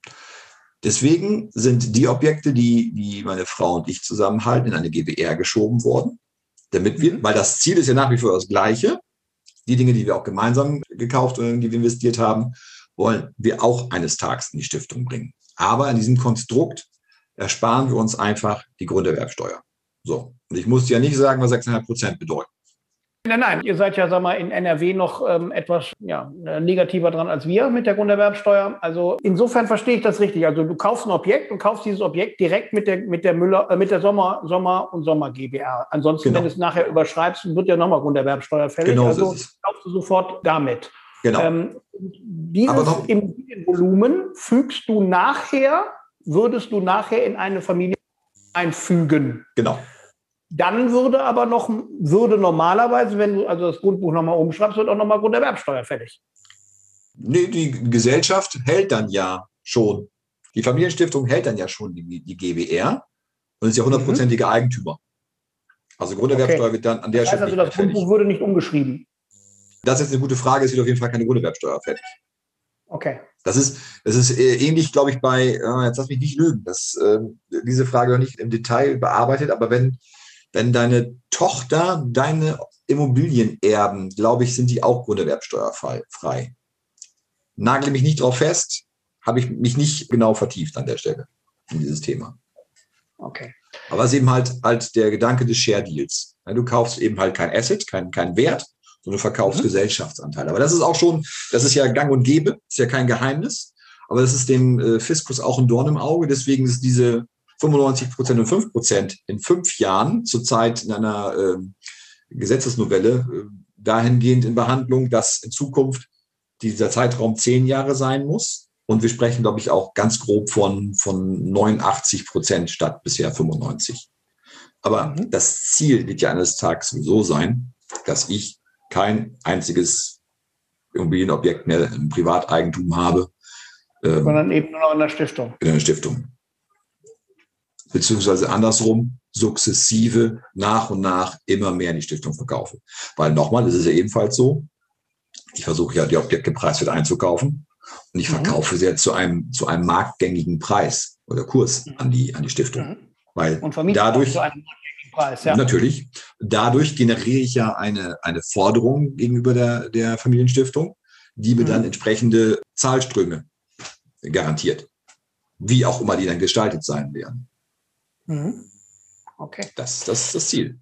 Deswegen sind die Objekte, die, die meine Frau und ich zusammenhalten, in eine GBR geschoben worden. Damit wir, weil das Ziel ist ja nach wie vor das gleiche. Die Dinge, die wir auch gemeinsam gekauft und die wir investiert haben, wollen wir auch eines Tages in die Stiftung bringen. Aber in diesem Konstrukt ersparen wir uns einfach die Grunderwerbsteuer. So. Und ich muss ja nicht sagen, was 6,5 Prozent bedeuten. Nein, nein, ihr seid ja, sag mal, in NRW noch ähm, etwas ja, negativer dran als wir mit der Grunderwerbsteuer. Also insofern verstehe ich das richtig. Also du kaufst ein Objekt und kaufst dieses Objekt direkt mit der, mit der Müller, äh, mit der Sommer, Sommer und Sommer GBR. Ansonsten, genau. wenn du es nachher überschreibst, wird ja nochmal Grunderwerbsteuer fällig. Genau also so kaufst du sofort damit. Genau. Ähm, dieses Immobilienvolumen fügst du nachher, würdest du nachher in eine Familie einfügen. Genau. Dann würde aber noch, würde normalerweise, wenn du also das Grundbuch nochmal umschreibst, wird auch nochmal Grunderwerbsteuer fällig. Nee, die Gesellschaft hält dann ja schon. Die Familienstiftung hält dann ja schon die, die GBR und ist ja hundertprozentige mhm. Eigentümer. Also Grunderwerbsteuer okay. wird dann an der Stelle. Das heißt also, das Grundbuch würde nicht umgeschrieben. Das ist jetzt eine gute Frage, es wird auf jeden Fall keine Grunderwerbsteuer fällig. Okay. Das ist, das ist äh, ähnlich, glaube ich, bei, äh, jetzt lass mich nicht lügen, dass äh, diese Frage noch nicht im Detail bearbeitet, aber wenn wenn deine Tochter deine Immobilien erben, glaube ich, sind die auch grunderwerbsteuerfrei. Nagle mich nicht drauf fest, habe ich mich nicht genau vertieft an der Stelle in dieses Thema. Okay. Aber es ist eben halt, halt der Gedanke des Share Deals. Du kaufst eben halt kein Asset, kein, kein Wert, sondern du verkaufst mhm. Gesellschaftsanteile. Aber das ist auch schon, das ist ja gang und gäbe, ist ja kein Geheimnis. Aber das ist dem äh, Fiskus auch ein Dorn im Auge. Deswegen ist diese 95 Prozent und 5 Prozent in fünf Jahren zurzeit in einer äh, Gesetzesnovelle äh, dahingehend in Behandlung, dass in Zukunft dieser Zeitraum zehn Jahre sein muss. Und wir sprechen, glaube ich, auch ganz grob von, von 89 Prozent statt bisher 95. Aber mhm. das Ziel wird ja eines Tages so sein, dass ich kein einziges Immobilienobjekt mehr im Privateigentum habe. Ähm, Sondern eben nur noch in der Stiftung. In der Stiftung. Beziehungsweise andersrum, sukzessive nach und nach immer mehr in die Stiftung verkaufe. Weil nochmal ist es ja ebenfalls so, ich versuche ja die Objekte preiswert einzukaufen und ich mhm. verkaufe sie ja zu einem, zu einem marktgängigen Preis oder Kurs an die, an die Stiftung. Mhm. Weil dadurch, Preis, ja. natürlich, dadurch generiere ich ja eine, eine Forderung gegenüber der, der Familienstiftung, die mir mhm. dann entsprechende Zahlströme garantiert. Wie auch immer die dann gestaltet sein werden. Mhm. Okay. Das, das ist das Ziel.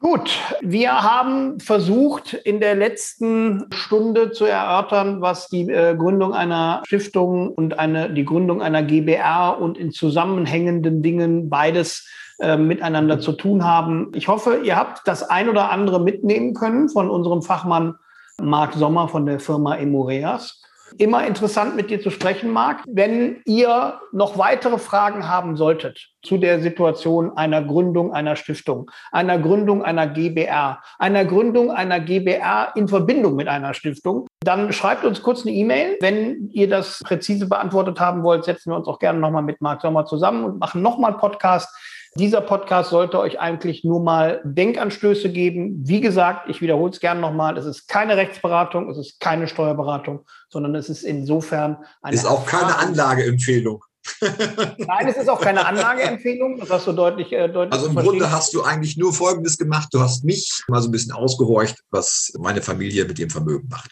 Gut, wir haben versucht, in der letzten Stunde zu erörtern, was die äh, Gründung einer Stiftung und eine, die Gründung einer GBR und in zusammenhängenden Dingen beides äh, miteinander zu tun haben. Ich hoffe, ihr habt das ein oder andere mitnehmen können von unserem Fachmann Marc Sommer von der Firma Emoreas. Immer interessant mit dir zu sprechen, Marc. Wenn ihr noch weitere Fragen haben solltet zu der Situation einer Gründung einer Stiftung, einer Gründung einer GBR, einer Gründung einer GBR in Verbindung mit einer Stiftung, dann schreibt uns kurz eine E-Mail. Wenn ihr das präzise beantwortet haben wollt, setzen wir uns auch gerne nochmal mit Marc Sommer zusammen und machen nochmal einen Podcast. Dieser Podcast sollte euch eigentlich nur mal Denkanstöße geben. Wie gesagt, ich wiederhole es gerne nochmal, es ist keine Rechtsberatung, es ist keine Steuerberatung, sondern es ist insofern eine... Ist auch keine Anlageempfehlung. Nein, es ist auch keine Anlageempfehlung, das hast du deutlich, äh, deutlich Also im Grunde hast du eigentlich nur Folgendes gemacht. Du hast mich mal so ein bisschen ausgehorcht, was meine Familie mit dem Vermögen macht.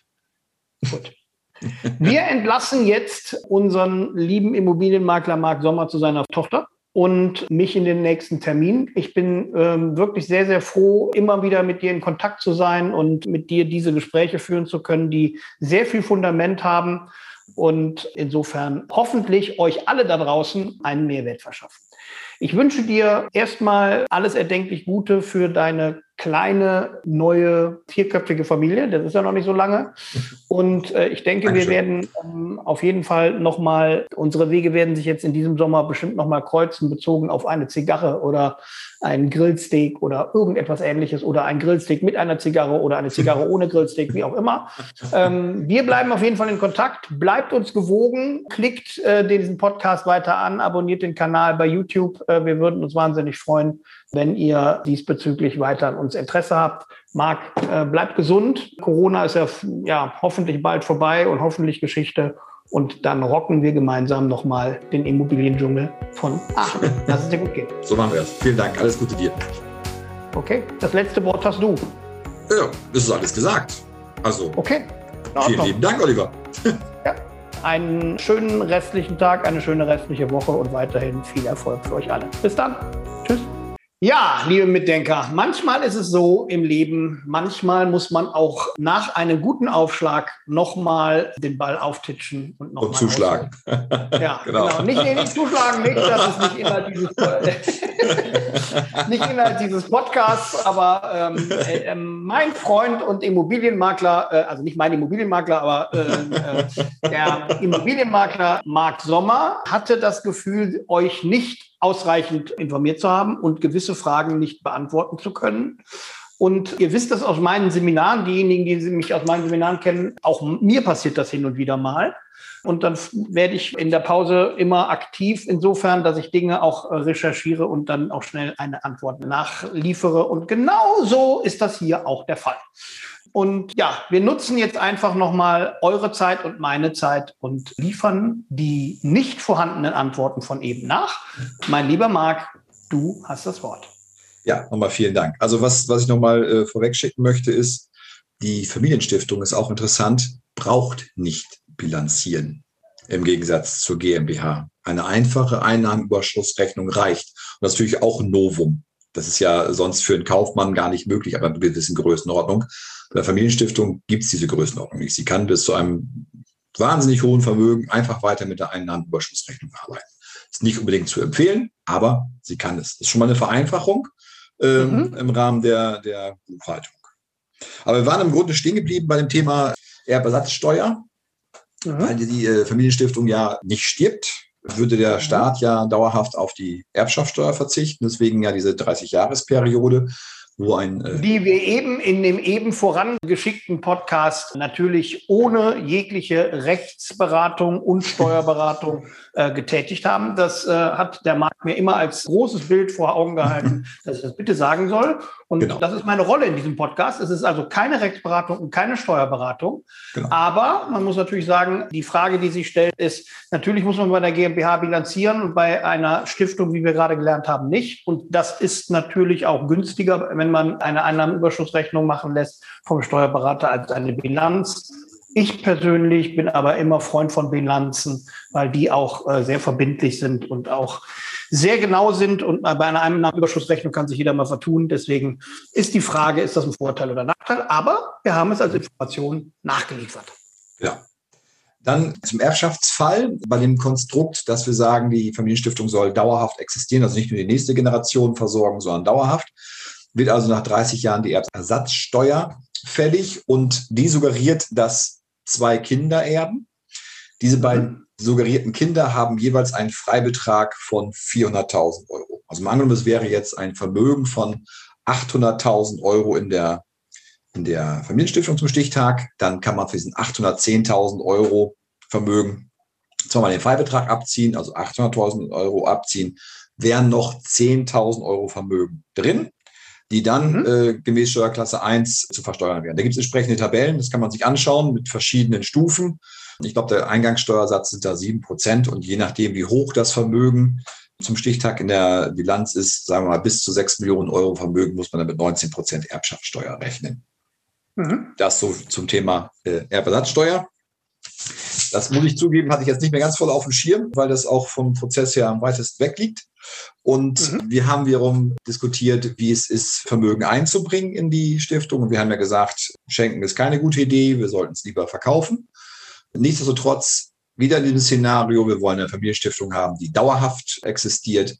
Gut. Wir entlassen jetzt unseren lieben Immobilienmakler Marc Sommer zu seiner Tochter und mich in den nächsten Termin. Ich bin ähm, wirklich sehr, sehr froh, immer wieder mit dir in Kontakt zu sein und mit dir diese Gespräche führen zu können, die sehr viel Fundament haben und insofern hoffentlich euch alle da draußen einen Mehrwert verschaffen. Ich wünsche dir erstmal alles erdenklich Gute für deine kleine, neue, vierköpfige Familie. Das ist ja noch nicht so lange. Und äh, ich denke, Dankeschön. wir werden ähm, auf jeden Fall nochmal, unsere Wege werden sich jetzt in diesem Sommer bestimmt nochmal kreuzen, bezogen auf eine Zigarre oder ein Grillsteak oder irgendetwas ähnliches oder ein Grillsteak mit einer Zigarre oder eine Zigarre ohne Grillsteak, wie auch immer. Ähm, wir bleiben auf jeden Fall in Kontakt. Bleibt uns gewogen, klickt äh, diesen Podcast weiter an, abonniert den Kanal bei YouTube. Äh, wir würden uns wahnsinnig freuen, wenn ihr diesbezüglich weiter an uns Interesse habt. Marc, äh, bleibt gesund. Corona ist ja, ja hoffentlich bald vorbei und hoffentlich Geschichte. Und dann rocken wir gemeinsam nochmal den Immobiliendschungel von Aachen. Lass es dir gut gehen. So machen wir es. Vielen Dank. Alles Gute dir. Okay, das letzte Wort hast du. Ja, das ist alles gesagt. Also, okay. Vielen lieben Dank, Oliver. ja. Einen schönen restlichen Tag, eine schöne restliche Woche und weiterhin viel Erfolg für euch alle. Bis dann. Tschüss. Ja, liebe Mitdenker, manchmal ist es so im Leben, manchmal muss man auch nach einem guten Aufschlag nochmal den Ball auftitschen und nochmal zuschlagen. Ja, genau. genau. Nicht, nicht zuschlagen, nicht, das ist nicht Inhalt dieses, nicht Inhalt dieses Podcasts, aber ähm, äh, ähm, mein Freund und Immobilienmakler, äh, also nicht mein Immobilienmakler, aber äh, äh der Immobilienmakler Marc Sommer hatte das Gefühl, euch nicht ausreichend informiert zu haben und gewisse Fragen nicht beantworten zu können. Und ihr wisst das aus meinen Seminaren, diejenigen, die mich aus meinen Seminaren kennen, auch mir passiert das hin und wieder mal. Und dann werde ich in der Pause immer aktiv, insofern, dass ich Dinge auch recherchiere und dann auch schnell eine Antwort nachliefere. Und genau so ist das hier auch der Fall. Und ja, wir nutzen jetzt einfach nochmal eure Zeit und meine Zeit und liefern die nicht vorhandenen Antworten von eben nach. Mein lieber Marc, du hast das Wort. Ja, nochmal vielen Dank. Also was, was ich nochmal äh, vorweg schicken möchte, ist, die Familienstiftung ist auch interessant, braucht nicht bilanzieren im Gegensatz zur GmbH. Eine einfache Einnahmenüberschussrechnung reicht. Und das ist natürlich auch ein Novum. Das ist ja sonst für einen Kaufmann gar nicht möglich, aber eine gewissen Größenordnung. Bei der Familienstiftung gibt es diese Größenordnung nicht. Sie kann bis zu einem wahnsinnig hohen Vermögen einfach weiter mit der Einnahmenüberschussrechnung arbeiten. Ist nicht unbedingt zu empfehlen, aber sie kann es. Das ist schon mal eine Vereinfachung ähm, mhm. im Rahmen der, der Buchhaltung. Aber wir waren im Grunde stehen geblieben bei dem Thema Erbersatzsteuer, mhm. weil die äh, Familienstiftung ja nicht stirbt, würde der mhm. Staat ja dauerhaft auf die Erbschaftssteuer verzichten. Deswegen ja diese 30-Jahres-Periode wo ein. Äh die wir eben in dem eben vorangeschickten Podcast natürlich ohne jegliche Rechtsberatung und Steuerberatung äh, getätigt haben. Das äh, hat der Markt mir immer als großes Bild vor Augen gehalten, dass ich das bitte sagen soll. Und genau. das ist meine Rolle in diesem Podcast. Es ist also keine Rechtsberatung und keine Steuerberatung. Genau. Aber man muss natürlich sagen, die Frage, die sich stellt, ist, natürlich muss man bei der GmbH bilanzieren und bei einer Stiftung, wie wir gerade gelernt haben, nicht. Und das ist natürlich auch günstiger, wenn man eine Einnahmenüberschussrechnung machen lässt vom Steuerberater als eine Bilanz. Ich persönlich bin aber immer Freund von Bilanzen, weil die auch äh, sehr verbindlich sind und auch sehr genau sind. Und bei einer Einnahmenüberschussrechnung kann sich jeder mal vertun. Deswegen ist die Frage, ist das ein Vorteil oder Nachteil? Aber wir haben es als Information nachgeliefert. Ja. Dann zum Erbschaftsfall bei dem Konstrukt, dass wir sagen, die Familienstiftung soll dauerhaft existieren, also nicht nur die nächste Generation versorgen, sondern dauerhaft, wird also nach 30 Jahren die Ersatzsteuer fällig und die suggeriert, dass zwei Kinder erben. Diese beiden mhm. Suggerierten Kinder haben jeweils einen Freibetrag von 400.000 Euro. Also mal angenommen, es wäre jetzt ein Vermögen von 800.000 Euro in der, in der Familienstiftung zum Stichtag. Dann kann man für diesen 810.000 Euro Vermögen zweimal den Freibetrag abziehen, also 800.000 Euro abziehen, wären noch 10.000 Euro Vermögen drin die dann mhm. äh, gemäß Steuerklasse 1 zu versteuern werden. Da gibt es entsprechende Tabellen, das kann man sich anschauen mit verschiedenen Stufen. Ich glaube, der Eingangssteuersatz sind da sieben Prozent und je nachdem, wie hoch das Vermögen zum Stichtag in der Bilanz ist, sagen wir mal, bis zu sechs Millionen Euro Vermögen muss man dann mit 19 Prozent Erbschaftssteuer rechnen. Mhm. Das so zum Thema äh, Erbersatzsteuer. Das muss ich zugeben, hatte ich jetzt nicht mehr ganz voll auf dem Schirm, weil das auch vom Prozess her am weitesten weg liegt. Und mhm. wir haben wiederum diskutiert, wie es ist, Vermögen einzubringen in die Stiftung. Und wir haben ja gesagt, schenken ist keine gute Idee, wir sollten es lieber verkaufen. Nichtsdestotrotz, wieder in diesem Szenario, wir wollen eine Familienstiftung haben, die dauerhaft existiert,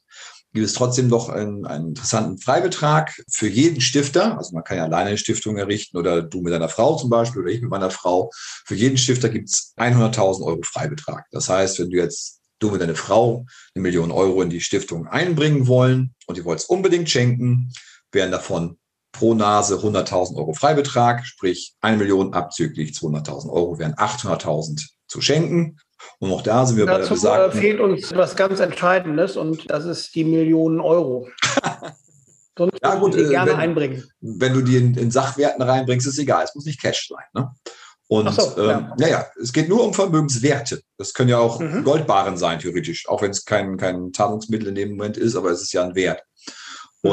gibt es trotzdem noch einen, einen, interessanten Freibetrag für jeden Stifter. Also man kann ja alleine eine Stiftung errichten oder du mit deiner Frau zum Beispiel oder ich mit meiner Frau. Für jeden Stifter gibt es 100.000 Euro Freibetrag. Das heißt, wenn du jetzt du mit deiner Frau eine Million Euro in die Stiftung einbringen wollen und ihr wollt es unbedingt schenken, wären davon pro Nase 100.000 Euro Freibetrag, sprich eine Million abzüglich 200.000 Euro wären 800.000 zu schenken. Und auch da sind wir Dazu bei der besagten... fehlt uns was ganz Entscheidendes und das ist die Millionen Euro. Sonst ja, gut, die äh, gerne wenn, einbringen. Wenn du die in, in, Sachwerten reinbringst, ist egal. Es muss nicht Cash sein. Ne? Und so, ähm, ja. naja, es geht nur um Vermögenswerte. Das können ja auch mhm. Goldbarren sein, theoretisch, auch wenn es kein, kein Zahlungsmittel in dem Moment ist, aber es ist ja ein Wert. Mhm.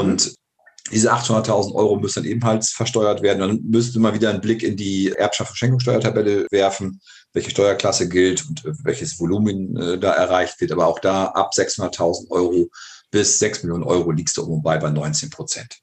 Und diese 800.000 Euro müssen dann ebenfalls versteuert werden. Dann müsste man wieder einen Blick in die Erbschaft- und Schenkungssteuertabelle werfen, welche Steuerklasse gilt und äh, welches Volumen äh, da erreicht wird. Aber auch da ab 600.000 Euro bis 6 Millionen Euro liegst du um bei bei 19 Prozent.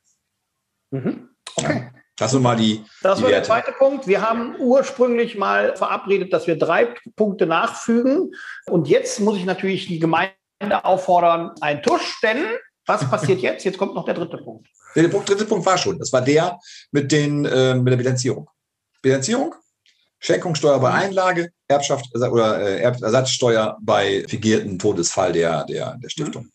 Mhm. Okay. Ja. Das sind mal die. Das die war der zweite Punkt. Wir haben ursprünglich mal verabredet, dass wir drei Punkte nachfügen. Und jetzt muss ich natürlich die Gemeinde auffordern, einen Tusch, denn was passiert jetzt? Jetzt kommt noch der dritte Punkt. Der dritte Punkt war schon. Das war der mit, den, äh, mit der Bilanzierung. Bilanzierung, Schenkungssteuer bei Einlage, Erbschaft oder äh, Ersatzsteuer bei figierten Todesfall der, der, der Stiftung.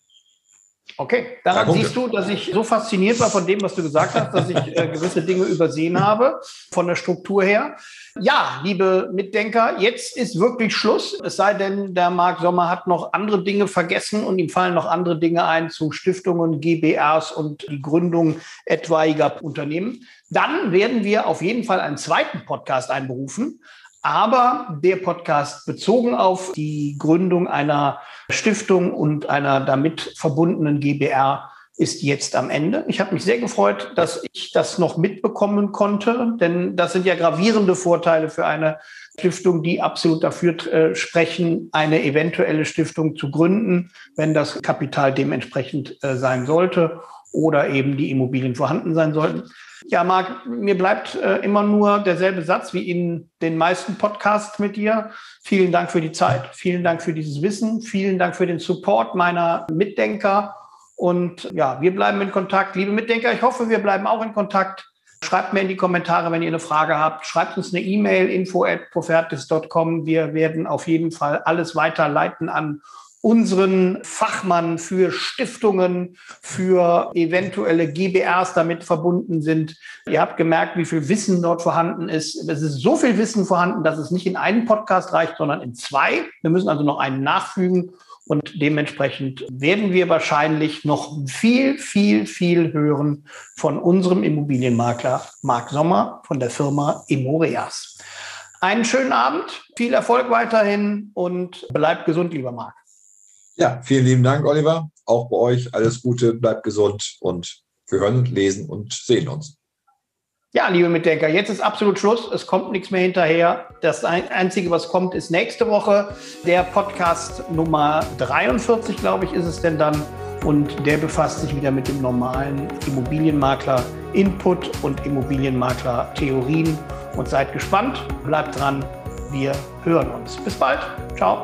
Okay, daran siehst du, dass ich so fasziniert war von dem, was du gesagt hast, dass ich äh, gewisse Dinge übersehen habe, von der Struktur her. Ja, liebe Mitdenker, jetzt ist wirklich Schluss. Es sei denn, der Marc Sommer hat noch andere Dinge vergessen und ihm fallen noch andere Dinge ein zu Stiftungen, GBRs und die Gründung etwaiger Unternehmen. Dann werden wir auf jeden Fall einen zweiten Podcast einberufen. Aber der Podcast bezogen auf die Gründung einer Stiftung und einer damit verbundenen GBR ist jetzt am Ende. Ich habe mich sehr gefreut, dass ich das noch mitbekommen konnte, denn das sind ja gravierende Vorteile für eine Stiftung, die absolut dafür äh, sprechen, eine eventuelle Stiftung zu gründen, wenn das Kapital dementsprechend äh, sein sollte oder eben die Immobilien vorhanden sein sollten. Ja, Marc, mir bleibt äh, immer nur derselbe Satz wie in den meisten Podcasts mit dir. Vielen Dank für die Zeit, vielen Dank für dieses Wissen, vielen Dank für den Support meiner Mitdenker. Und ja, wir bleiben in Kontakt. Liebe Mitdenker, ich hoffe, wir bleiben auch in Kontakt. Schreibt mir in die Kommentare, wenn ihr eine Frage habt. Schreibt uns eine E-Mail, info at profertis.com. Wir werden auf jeden Fall alles weiterleiten an unseren Fachmann für Stiftungen, für eventuelle GBRs damit verbunden sind. Ihr habt gemerkt, wie viel Wissen dort vorhanden ist. Es ist so viel Wissen vorhanden, dass es nicht in einen Podcast reicht, sondern in zwei. Wir müssen also noch einen nachfügen. Und dementsprechend werden wir wahrscheinlich noch viel, viel, viel hören von unserem Immobilienmakler Marc Sommer von der Firma Emoreas. Einen schönen Abend, viel Erfolg weiterhin und bleibt gesund, lieber Marc. Ja, vielen lieben Dank, Oliver. Auch bei euch alles Gute, bleibt gesund und wir hören, lesen und sehen uns. Ja, liebe Mitdenker, jetzt ist absolut Schluss. Es kommt nichts mehr hinterher. Das Einzige, was kommt, ist nächste Woche der Podcast Nummer 43, glaube ich, ist es denn dann. Und der befasst sich wieder mit dem normalen Immobilienmakler-Input und Immobilienmakler-Theorien. Und seid gespannt, bleibt dran. Wir hören uns. Bis bald. Ciao.